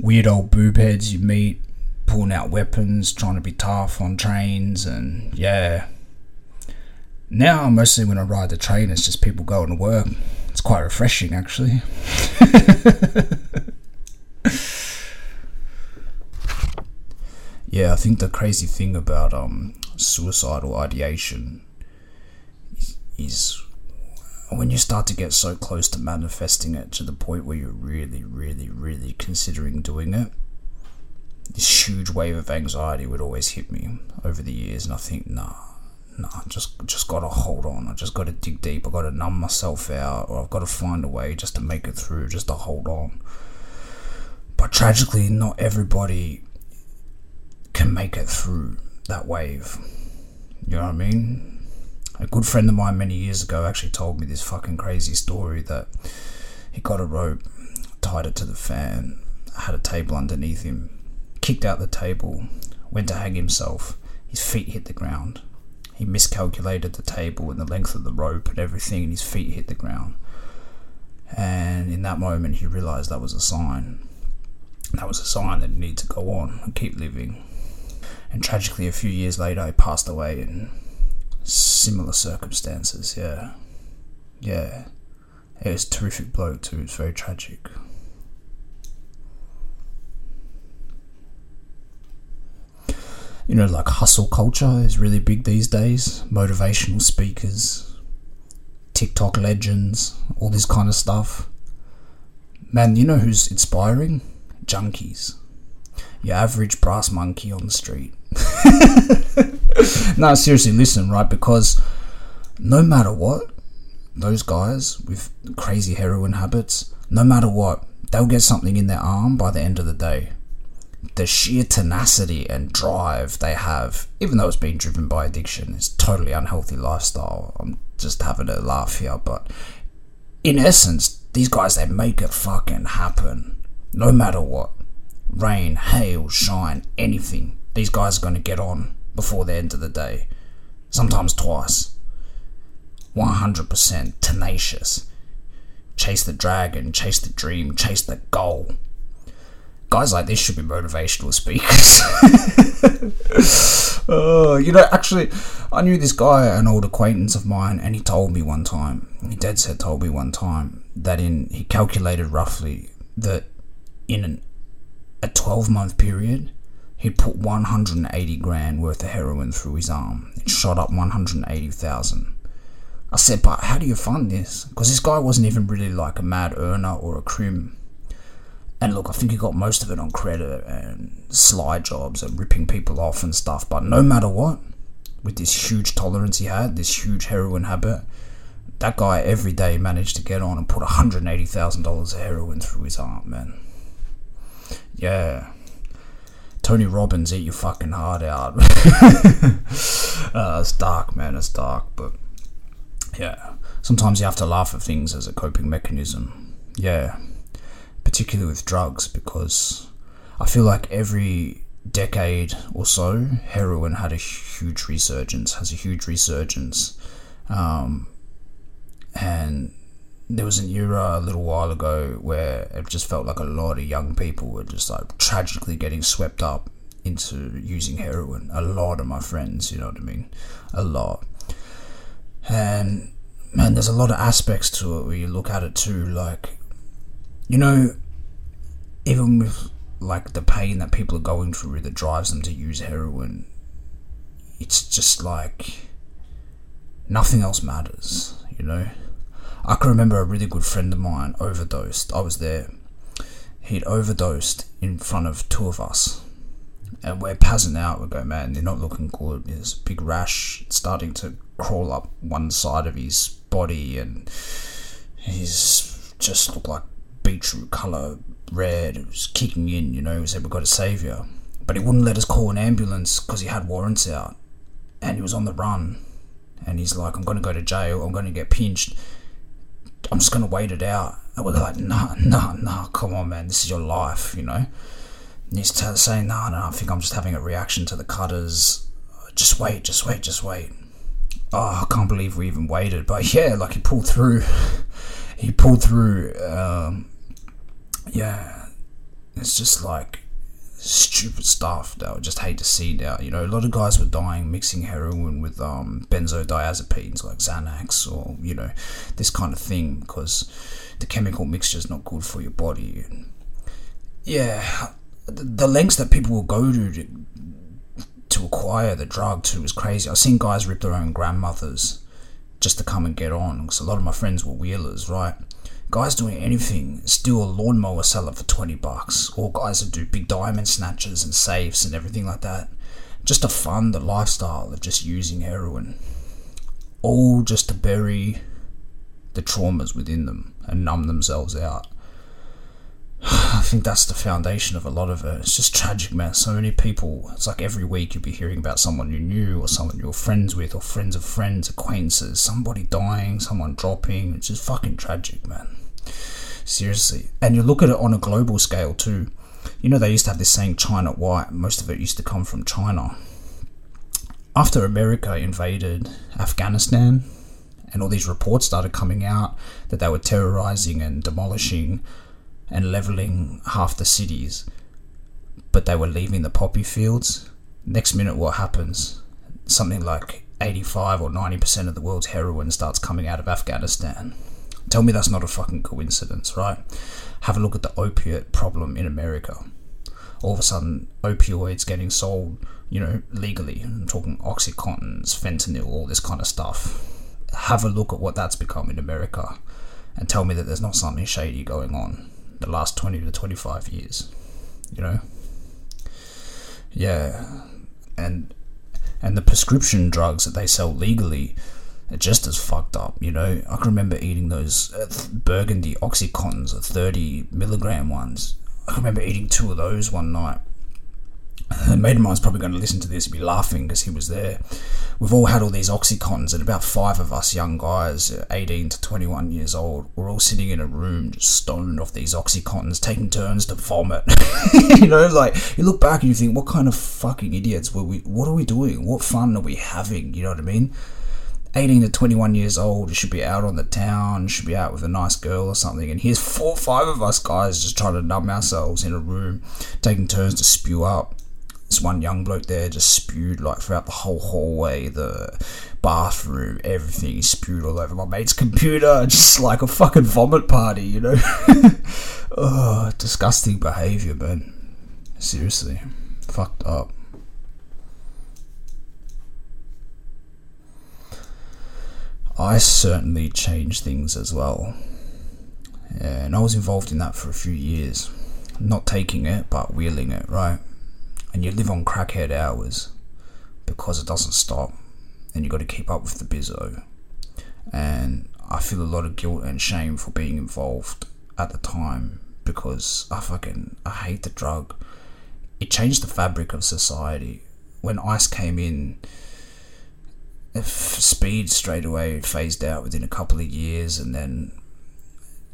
Weird old boob heads you meet pulling out weapons, trying to be tough on trains, and yeah. Now, mostly when I ride the train, it's just people going to work. It's quite refreshing, actually. yeah, I think the crazy thing about um, suicidal ideation is, when you start to get so close to manifesting it to the point where you're really, really, really considering doing it this huge wave of anxiety would always hit me over the years, and I think, nah, nah, just just gotta hold on. I just gotta dig deep. I gotta numb myself out, or I've got to find a way just to make it through, just to hold on. But tragically, not everybody can make it through that wave. You know what I mean? A good friend of mine many years ago actually told me this fucking crazy story that he got a rope, tied it to the fan, had a table underneath him, kicked out the table, went to hang himself. His feet hit the ground. He miscalculated the table and the length of the rope and everything, and his feet hit the ground. And in that moment, he realized that was a sign. That was a sign that he needed to go on and keep living. And tragically, a few years later, he passed away in similar circumstances. Yeah. Yeah. It was terrific bloke, too. It's very tragic. you know, like hustle culture is really big these days. Motivational speakers, TikTok legends, all this kind of stuff. Man, you know who's inspiring? Junkies. Your average brass monkey on the street. no, seriously, listen, right? Because no matter what, those guys with crazy heroin habits, no matter what, they'll get something in their arm by the end of the day the sheer tenacity and drive they have, even though it's being driven by addiction, it's totally unhealthy lifestyle. I'm just having a laugh here, but in essence, these guys they make it fucking happen, no matter what. Rain, hail, shine, anything. These guys are going to get on before the end of the day. Sometimes twice. 100% tenacious. Chase the dragon, chase the dream, chase the goal guys like this should be motivational speakers. uh, you know, actually, I knew this guy, an old acquaintance of mine, and he told me one time, he dead set told me one time, that in, he calculated roughly that in an, a 12 month period, he'd put 180 grand worth of heroin through his arm. It shot up 180,000. I said, but how do you fund this? Because this guy wasn't even really like a mad earner or a crim and look, I think he got most of it on credit and sly jobs and ripping people off and stuff. But no matter what, with this huge tolerance he had, this huge heroin habit, that guy every day managed to get on and put $180,000 of heroin through his arm, man. Yeah. Tony Robbins, eat your fucking heart out. uh, it's dark, man. It's dark, but yeah. Sometimes you have to laugh at things as a coping mechanism. Yeah particularly with drugs, because I feel like every decade or so, heroin had a huge resurgence, has a huge resurgence. Um, and there was an era a little while ago where it just felt like a lot of young people were just like tragically getting swept up into using heroin. A lot of my friends, you know what I mean? A lot. And man, there's a lot of aspects to it where you look at it too, like you know, even with like the pain that people are going through that drives them to use heroin, it's just like nothing else matters, you know. I can remember a really good friend of mine overdosed. I was there. He'd overdosed in front of two of us. And we're passing out. We go, man, they're not looking good. There's a big rash starting to crawl up one side of his body, and he's just looked like beetroot color red. It was kicking in, you know. We said we've got a saviour, but he wouldn't let us call an ambulance because he had warrants out and he was on the run. And he's like, I'm going to go to jail. I'm going to get pinched. I'm just to wait it out. And we're like, nah, nah, nah, come on, man. This is your life, you know? And he's t- saying, nah, nah, I think I'm just having a reaction to the cutters. Just wait, just wait, just wait. Oh, I can't believe we even waited. But yeah, like he pulled through. he pulled through. Um, yeah. It's just like stupid stuff that I just hate to see now. You know, a lot of guys were dying mixing heroin with um, benzodiazepines like Xanax or, you know, this kind of thing because the chemical mixture is not good for your body. Yeah, the, lengths that people will go to, to to acquire the drug too was crazy. I've seen guys rip their own grandmothers just to come and get on because a lot of my friends were wheelers, right? Guys doing anything, steal a lawnmower, sell it for 20 bucks. Or guys that do big diamond snatches and safes and everything like that. Just to fund the lifestyle of just using heroin. All just to bury the traumas within them and numb themselves out. I think that's the foundation of a lot of it. It's just tragic, man. So many people. It's like every week you'll be hearing about someone you knew, or someone you're friends with, or friends of friends, acquaintances, somebody dying, someone dropping. It's just fucking tragic, man. Seriously. And you look at it on a global scale too. You know, they used to have this saying China white. Most of it used to come from China. After America invaded Afghanistan, and all these reports started coming out that they were terrorizing and demolishing and leveling half the cities, but they were leaving the poppy fields. Next minute, what happens? Something like 85 or 90% of the world's heroin starts coming out of Afghanistan. Tell me that's not a fucking coincidence, right? Have a look at the opiate problem in America. All of a sudden, opioids getting sold, you know, legally. I'm talking Oxycontins, fentanyl, all this kind of stuff. Have a look at what that's become in America and tell me that there's not something shady going on the last 20 to 25 years you know? Yeah. And and the prescription drugs that they sell legally are just as fucked up you know? I can remember eating those uh, burgundy oxycontins the 30 milligram ones. I remember eating two of those one night Uh, a mate of mine's probably going to listen to this and be laughing because he was there. We've all had all these Oxycontins, and about five of us young guys, uh, 18 to 21 years old, we're all sitting in a room just stoned off these Oxycontins, taking turns to vomit. you know, like, you look back and you think, what kind of fucking idiots were we? What are we doing? What fun are we having? You know what I mean? 18 to 21 years old, should be out on the town, should be out with a nice girl or something. And here's four or five of us guys just trying to numb ourselves in a room, taking turns to spew up this one young bloke there just spewed like throughout the whole hallway, the bathroom, everything. Spewed all over my mate's computer, just like a fucking vomit party, you know? oh, disgusting behaviour, man. Seriously. Fucked up. I certainly changed things as well. And I was involved in that for a few years. Not taking it, but wheeling it, right? And you live on crackhead hours because it doesn't stop and you've got to keep up with the bizzo. And I feel a lot of guilt and shame for being involved at the time because I fucking I hate the drug. It changed the fabric of society. When ice came in speed straight away phased out within a couple of years and then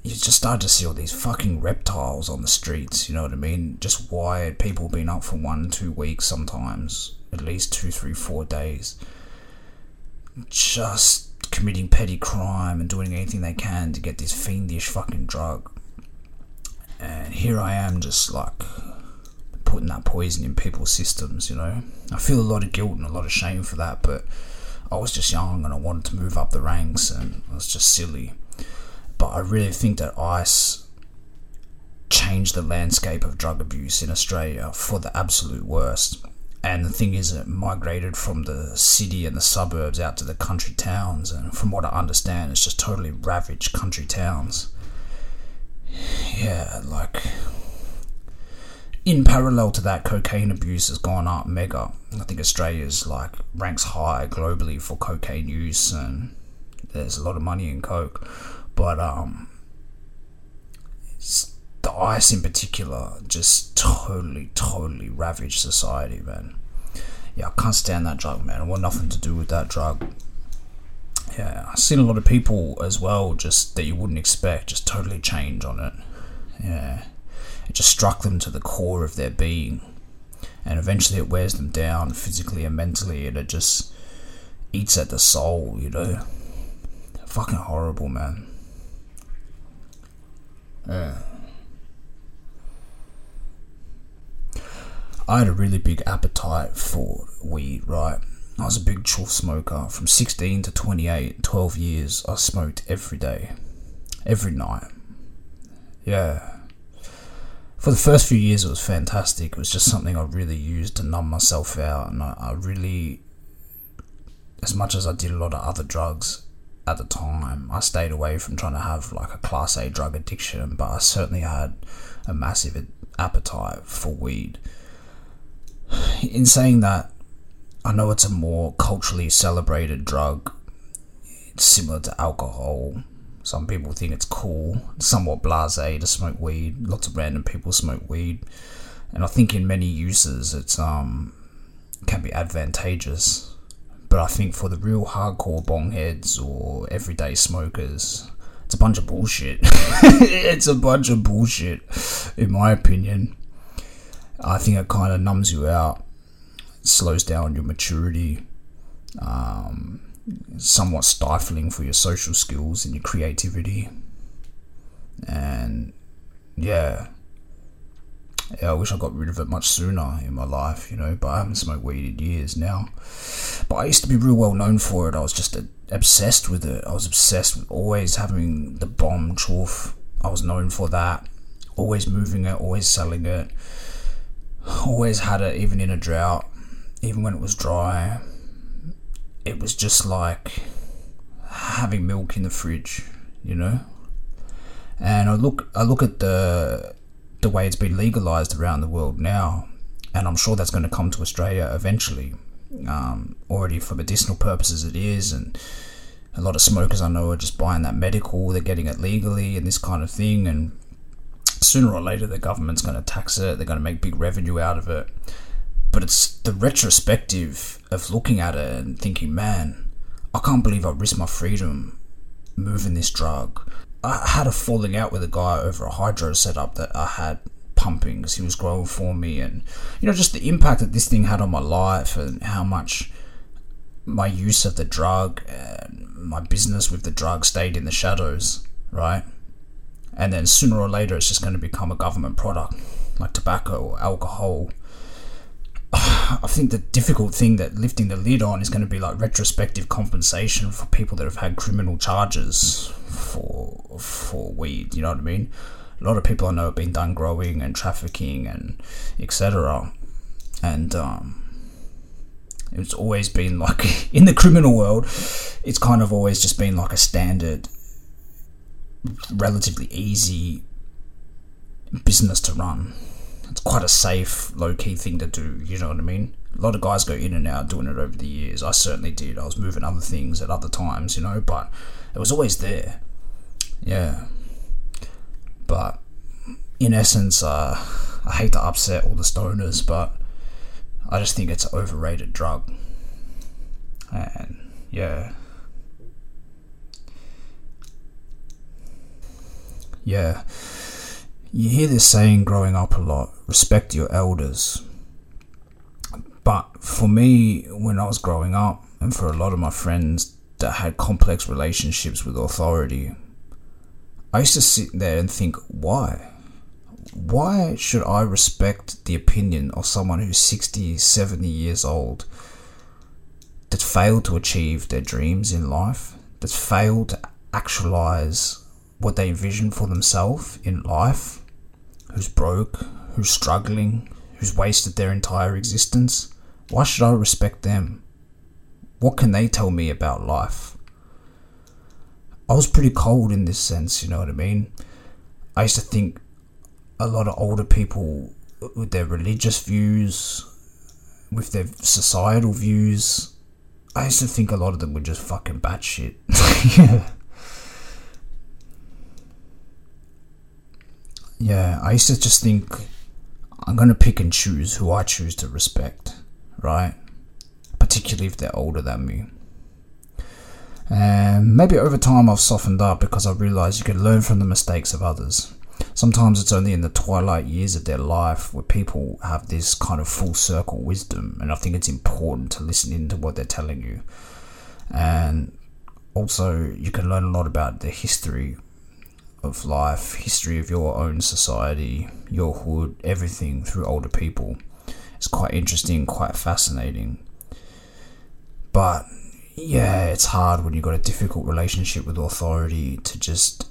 you just start to see all these fucking reptiles on the streets, you know what I mean? Just wired people being up for one, two weeks sometimes, at least two, three, four days. Just committing petty crime and doing anything they can to get this fiendish fucking drug. And here I am just like putting that poison in people's systems, you know? I feel a lot of guilt and a lot of shame for that, but I was just young and I wanted to move up the ranks and it was just silly but I really think that ICE changed the landscape of drug abuse in Australia for the absolute worst. And the thing is, it migrated from the city and the suburbs out to the country towns. And from what I understand, it's just totally ravaged country towns. Yeah, like. In parallel to that, cocaine abuse has gone up mega. I think Australia's like ranks high globally for cocaine use, and there's a lot of money in coke. But um, the ice in particular just totally, totally ravaged society, man. Yeah, I can't stand that drug, man. I want nothing to do with that drug. Yeah, I've seen a lot of people as well, just that you wouldn't expect, just totally change on it. Yeah, it just struck them to the core of their being, and eventually it wears them down physically and mentally, and it just eats at the soul, you know. Fucking horrible, man. Yeah. I had a really big appetite for weed, right? I was a big chuff smoker. From 16 to 28, 12 years, I smoked every day, every night. Yeah. For the first few years, it was fantastic. It was just something I really used to numb myself out, and I, I really, as much as I did a lot of other drugs at the time, I stayed away from trying to have like a class A drug addiction, but I certainly had a massive appetite for weed. In saying that, I know it's a more culturally celebrated drug. It's similar to alcohol. Some people think it's cool, somewhat blase to smoke weed. Lots of random people smoke weed, and I think in many uses it's um can be advantageous. But I think for the real hardcore bongheads or everyday smokers, it's a bunch of bullshit. it's a bunch of bullshit, in my opinion. I think it kind of numbs you out slows down your maturity, um, somewhat stifling for your social skills and your creativity. And yeah, yeah, I wish I got rid of it much sooner in my life, you know, but I haven't smoked weed in years now. But I used to be real well known for it. I was just obsessed with it. I was obsessed with always having the bomb chuff. I was known for that. Always moving it, always selling it. Always had it, even in a drought even when it was dry, it was just like having milk in the fridge, you know. And I look, I look at the the way it's been legalized around the world now, and I'm sure that's going to come to Australia eventually. Um, already for medicinal purposes, it is, and a lot of smokers I know are just buying that medical. They're getting it legally and this kind of thing, and sooner or later the government's going to tax it. They're going to make big revenue out of it but it's the retrospective of looking at it and thinking, man, I can't believe I risked my freedom moving this drug. I had a falling out with a guy over a hydro setup that I had pumping because he was growing for me, and you know, just the impact that this thing had on my life and how much my use of the drug and my business with the drug stayed in the shadows, right? And then sooner or later, it's just going to become a government product like tobacco or alcohol I think the difficult thing that lifting the lid on is going to be like retrospective compensation for people that have had criminal charges for for weed. You know what I mean? A lot of people I know have been done growing and trafficking and etc. And um, it's always been like in the criminal world, it's kind of always just been like a standard, relatively easy business to run it's quite a safe, low key thing to do. You know what I mean? A lot of guys go in and out doing it over the years. I certainly did. I was moving other things at other times, you know, but it was always there. Yeah. But in essence, uh, I hate to upset all the stoners, but I just think it's an overrated drug. And yeah. Yeah. You hear this saying growing up a lot respect your elders. But for me, when I was growing up, and for a lot of my friends that had complex relationships with authority, I used to sit there and think, why? Why should I respect the opinion of someone who's 60, 70 years old that failed to achieve their dreams in life, that failed to actualize what they envisioned for themselves in life? who's broke, who's struggling, who's wasted their entire existence, why should I respect them? What can they tell me about life? I was pretty cold in this sense, you know what I mean? I used to think a lot of older people with their religious views, with their societal views, I used to think a lot of them were just fucking batshit. yeah, yeah, I used to just think I'm gonna pick and choose who I choose to respect, right? Particularly if they're older than me. And maybe over time I've softened up because I realized you can learn from the mistakes of others. Sometimes it's only in the twilight years of their life where people have this kind of full circle wisdom, and I think it's important to listen into what they're telling you. And also, you can learn a lot about the history of life, history of your own society, your hood, everything through older people. It's quite interesting, quite fascinating. But yeah, it's hard when you've got a difficult relationship with authority to just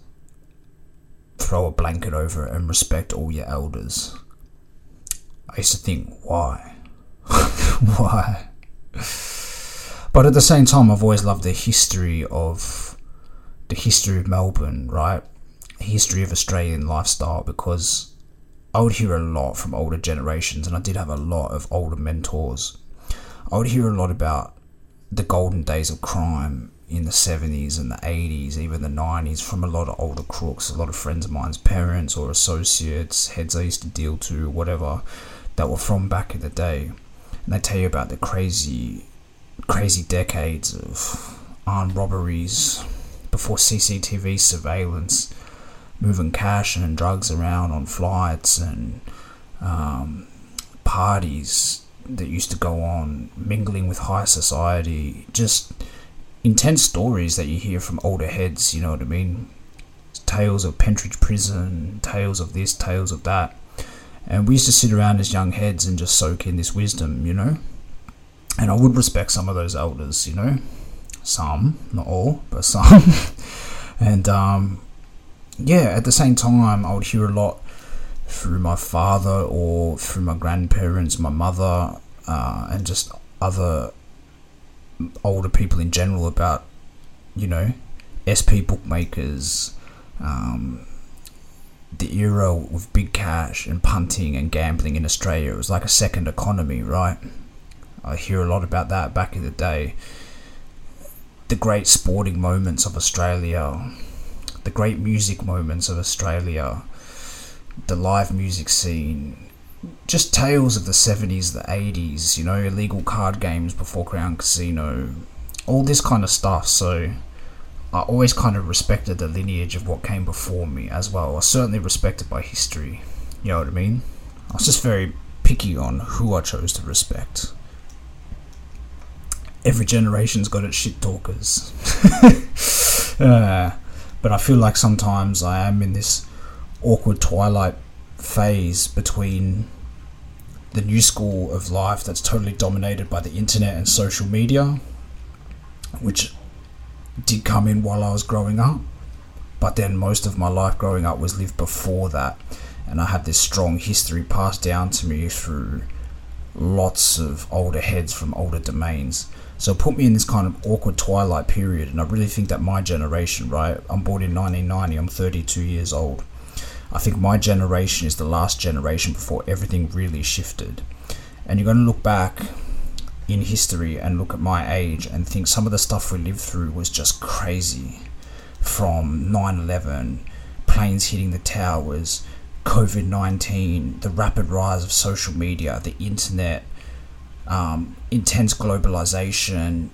throw a blanket over it and respect all your elders. I used to think, why? why? But at the same time, I've always loved the history of the history of Melbourne, right? history of Australian lifestyle because I would hear a lot from older generations, and I did have a lot of older mentors. I would hear a lot about the golden days of crime in the 70s and the 80s, even the 90s, from a lot of older crooks, a lot of friends of mine's parents or associates, heads I used to deal to, whatever, that were from back in the day. And they tell you about the crazy, crazy decades of armed robberies before CCTV surveillance moving cash and drugs around on flights and um, parties that used to go on, mingling with high society, just intense stories that you hear from older heads, you know what I mean? Tales of Pentridge Prison, tales of this, tales of that. And we used to sit around as young heads and just soak in this wisdom, you know? And I would respect some of those elders, you know? Some, not all, but some. and um, yeah, at the same time, I would hear a lot through my father or through my grandparents, my mother, uh, and just other older people in general about, you know, SP bookmakers, um, the era with big cash and punting and gambling in Australia. It was like a second economy, right? I hear a lot about that back in the day. The great sporting moments of Australia the great music moments of Australia, the live music scene, just tales of the 70s, the 80s, you know, illegal card games before Crown Casino, all this kind of stuff. So I always kind of respected the lineage of what came before me as well. I certainly respected by history, you know what I mean? I was just very picky on who I chose to respect. Every generation's got its shit talkers. uh, but I feel like sometimes I am in this awkward twilight phase between the new school of life that's totally dominated by the internet and social media, which did come in while I was growing up, but then most of my life growing up was lived before that, and I had this strong history passed down to me through lots of older heads from older domains. So it put me in this kind of awkward twilight period, and I really think that my generation, right? I'm born in 1990, I'm 32 years old. I think my generation is the last generation before everything really shifted. And you're going to look back in history and look at my age and think some of the stuff we lived through was just crazy. From 9 11, planes hitting the towers, COVID 19, the rapid rise of social media, the internet, um, intense globalization,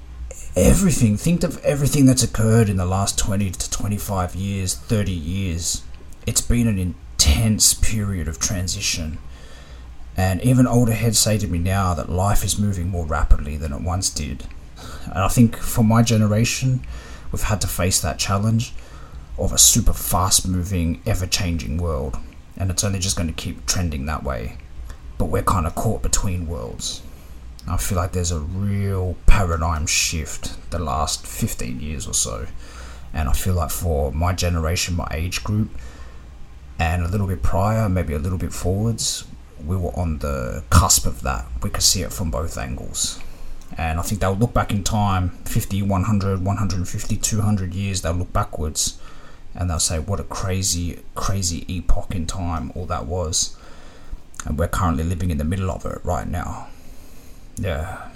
everything. Think of everything that's occurred in the last 20 to 25 years, 30 years. It's been an intense period of transition. And even older heads say to me now that life is moving more rapidly than it once did. And I think for my generation, we've had to face that challenge of a super fast moving, ever changing world. And it's only just going to keep trending that way. But we're kind of caught between worlds. I feel like there's a real paradigm shift the last 15 years or so. And I feel like for my generation, my age group, and a little bit prior, maybe a little bit forwards, we were on the cusp of that. We could see it from both angles. And I think they'll look back in time 50, 100, 150, 200 years, they'll look backwards and they'll say, what a crazy, crazy epoch in time all that was. And we're currently living in the middle of it right now. Yeah.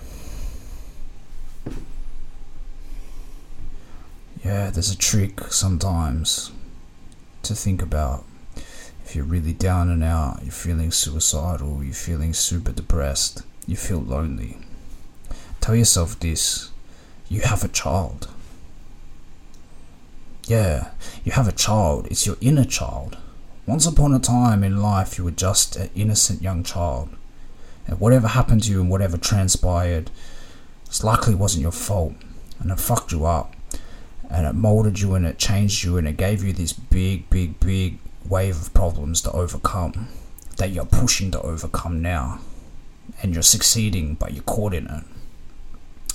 Yeah, there's a trick sometimes to think about. If you're really down and out, you're feeling suicidal, you're feeling super depressed, you feel lonely, tell yourself this you have a child. Yeah, you have a child, it's your inner child. Once upon a time in life, you were just an innocent young child. And whatever happened to you and whatever transpired, it likely wasn't your fault. And it fucked you up. And it molded you and it changed you and it gave you this big, big, big wave of problems to overcome that you're pushing to overcome now. And you're succeeding, but you're caught in it.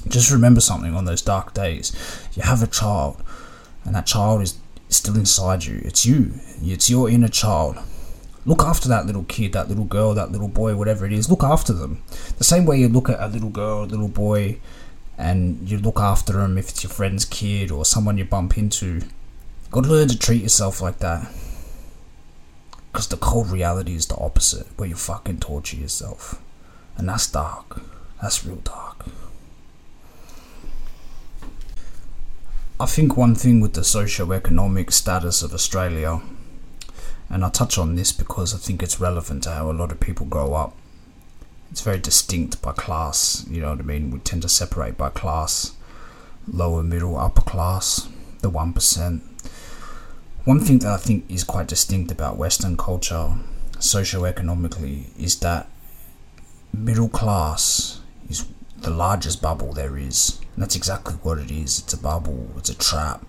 Just remember something on those dark days. You have a child, and that child is still inside you. It's you, it's your inner child. Look after that little kid, that little girl, that little boy, whatever it is. Look after them. The same way you look at a little girl, a little boy, and you look after them if it's your friend's kid or someone you bump into. You gotta learn to treat yourself like that. Because the cold reality is the opposite, where you fucking torture yourself. And that's dark. That's real dark. I think one thing with the socio-economic status of Australia, and I touch on this because I think it's relevant to how a lot of people grow up. It's very distinct by class, you know what I mean? We tend to separate by class lower, middle, upper class, the 1%. One thing that I think is quite distinct about Western culture, socio-economically, is that middle class is the largest bubble there is. And that's exactly what it is. It's a bubble, it's a trap.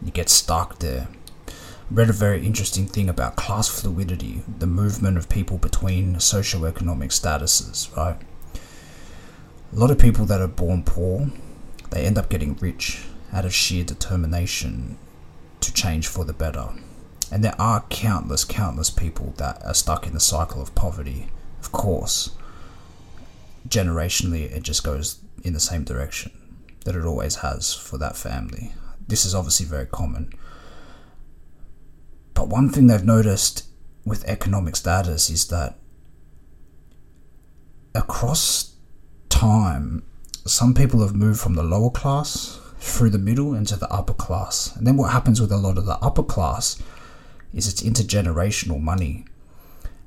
You get stuck there. I read a very interesting thing about class fluidity, the movement of people between socio-economic statuses, right? A lot of people that are born poor, they end up getting rich out of sheer determination to change for the better. And there are countless, countless people that are stuck in the cycle of poverty, of course generationally it just goes in the same direction that it always has for that family. This is obviously very common. But one thing they've noticed with economic status is that across time, some people have moved from the lower class through the middle into the upper class. And then what happens with a lot of the upper class is it's intergenerational money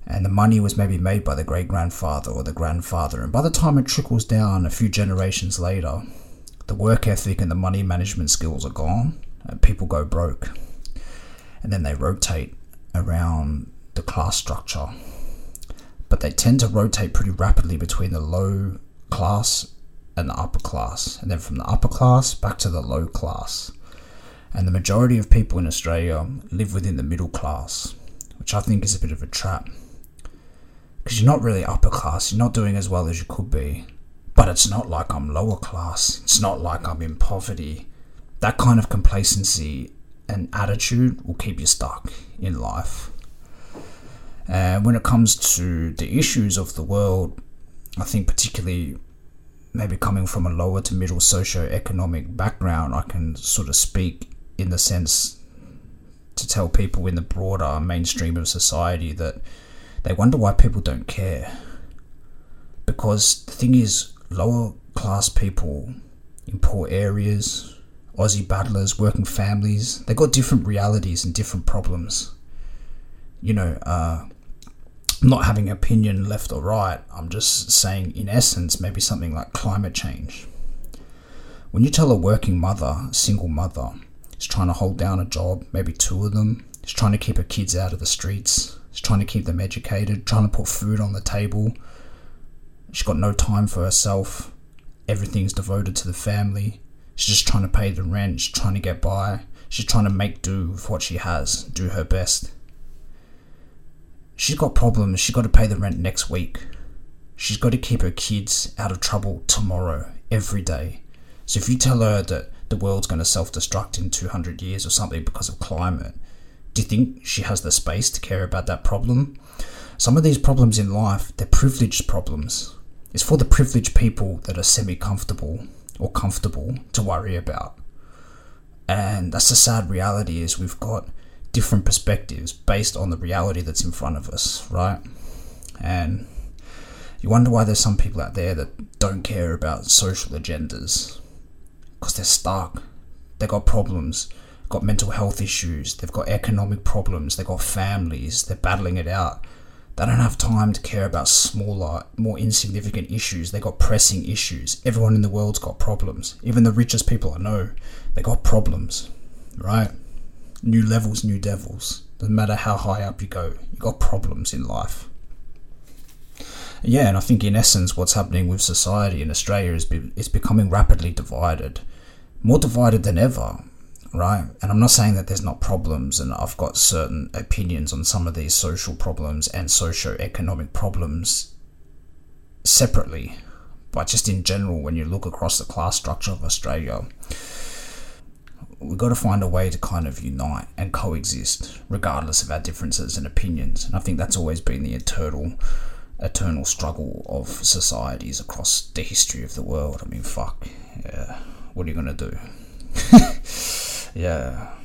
and the money was maybe made by the great grandfather or the grandfather. And by the time it trickles down a few generations later, the work ethic and the money management skills are gone, and people go broke. And then they rotate around the class structure. But they tend to rotate pretty rapidly between the low class and the upper class, and then from the upper class back to the low class. And the majority of people in Australia live within the middle class, which I think is a bit of a trap because you're not really upper class, you're not doing as well as you could be. But it's not like I'm lower class, it's not like I'm in poverty. That kind of complacency and attitude will keep you stuck in life. And when it comes to the issues of the world, I think particularly maybe coming from a lower to middle socio-economic background, I can sort of speak in the sense to tell people in the broader mainstream of society that they wonder why people don't care. Because the thing is, lower class people in poor areas, Aussie battlers, working families, they got different realities and different problems. You know, uh, not having opinion left or right, I'm just saying, in essence, maybe something like climate change. When you tell a working mother, single mother, is trying to hold down a job, maybe two of them, is trying to keep her kids out of the streets, She's trying to keep them educated, trying to put food on the table. She's got no time for herself. Everything's devoted to the family. She's just trying to pay the rent. She's trying to get by. She's trying to make do with what she has, do her best. She's got problems. She's got to pay the rent next week. She's got to keep her kids out of trouble tomorrow, every day. So if you tell her that the world's going to self destruct in 200 years or something because of climate, do you think she has the space to care about that problem? Some of these problems in life, they're privileged problems. It's for the privileged people that are semi comfortable or comfortable to worry about. And that's the sad reality is we've got different perspectives based on the reality that's in front of us, right? And you wonder why there's some people out there that don't care about social agendas because they're stuck. They've got problems got mental health issues, they've got economic problems, they've got families, they're battling it out. They don't have time to care about smaller, more insignificant issues. They got pressing issues. Everyone in the world's got problems. Even the richest people I know, they got problems, right? New levels, new devils. Doesn't matter how high up you go, you got problems in life. Yeah, and I think in essence, what's happening with society in Australia is be, it's becoming rapidly divided, more divided than ever right? And I'm not saying that there's not problems, and I've got certain opinions on some of these social problems and socio-economic problems separately, but just in general, when you look across the class structure of Australia, we've got to find a way to kind of unite and coexist, regardless of our differences and opinions. And I think that's always been the eternal, eternal struggle of societies across the history of the world. I mean, fuck, yeah, what are you gonna do? yeah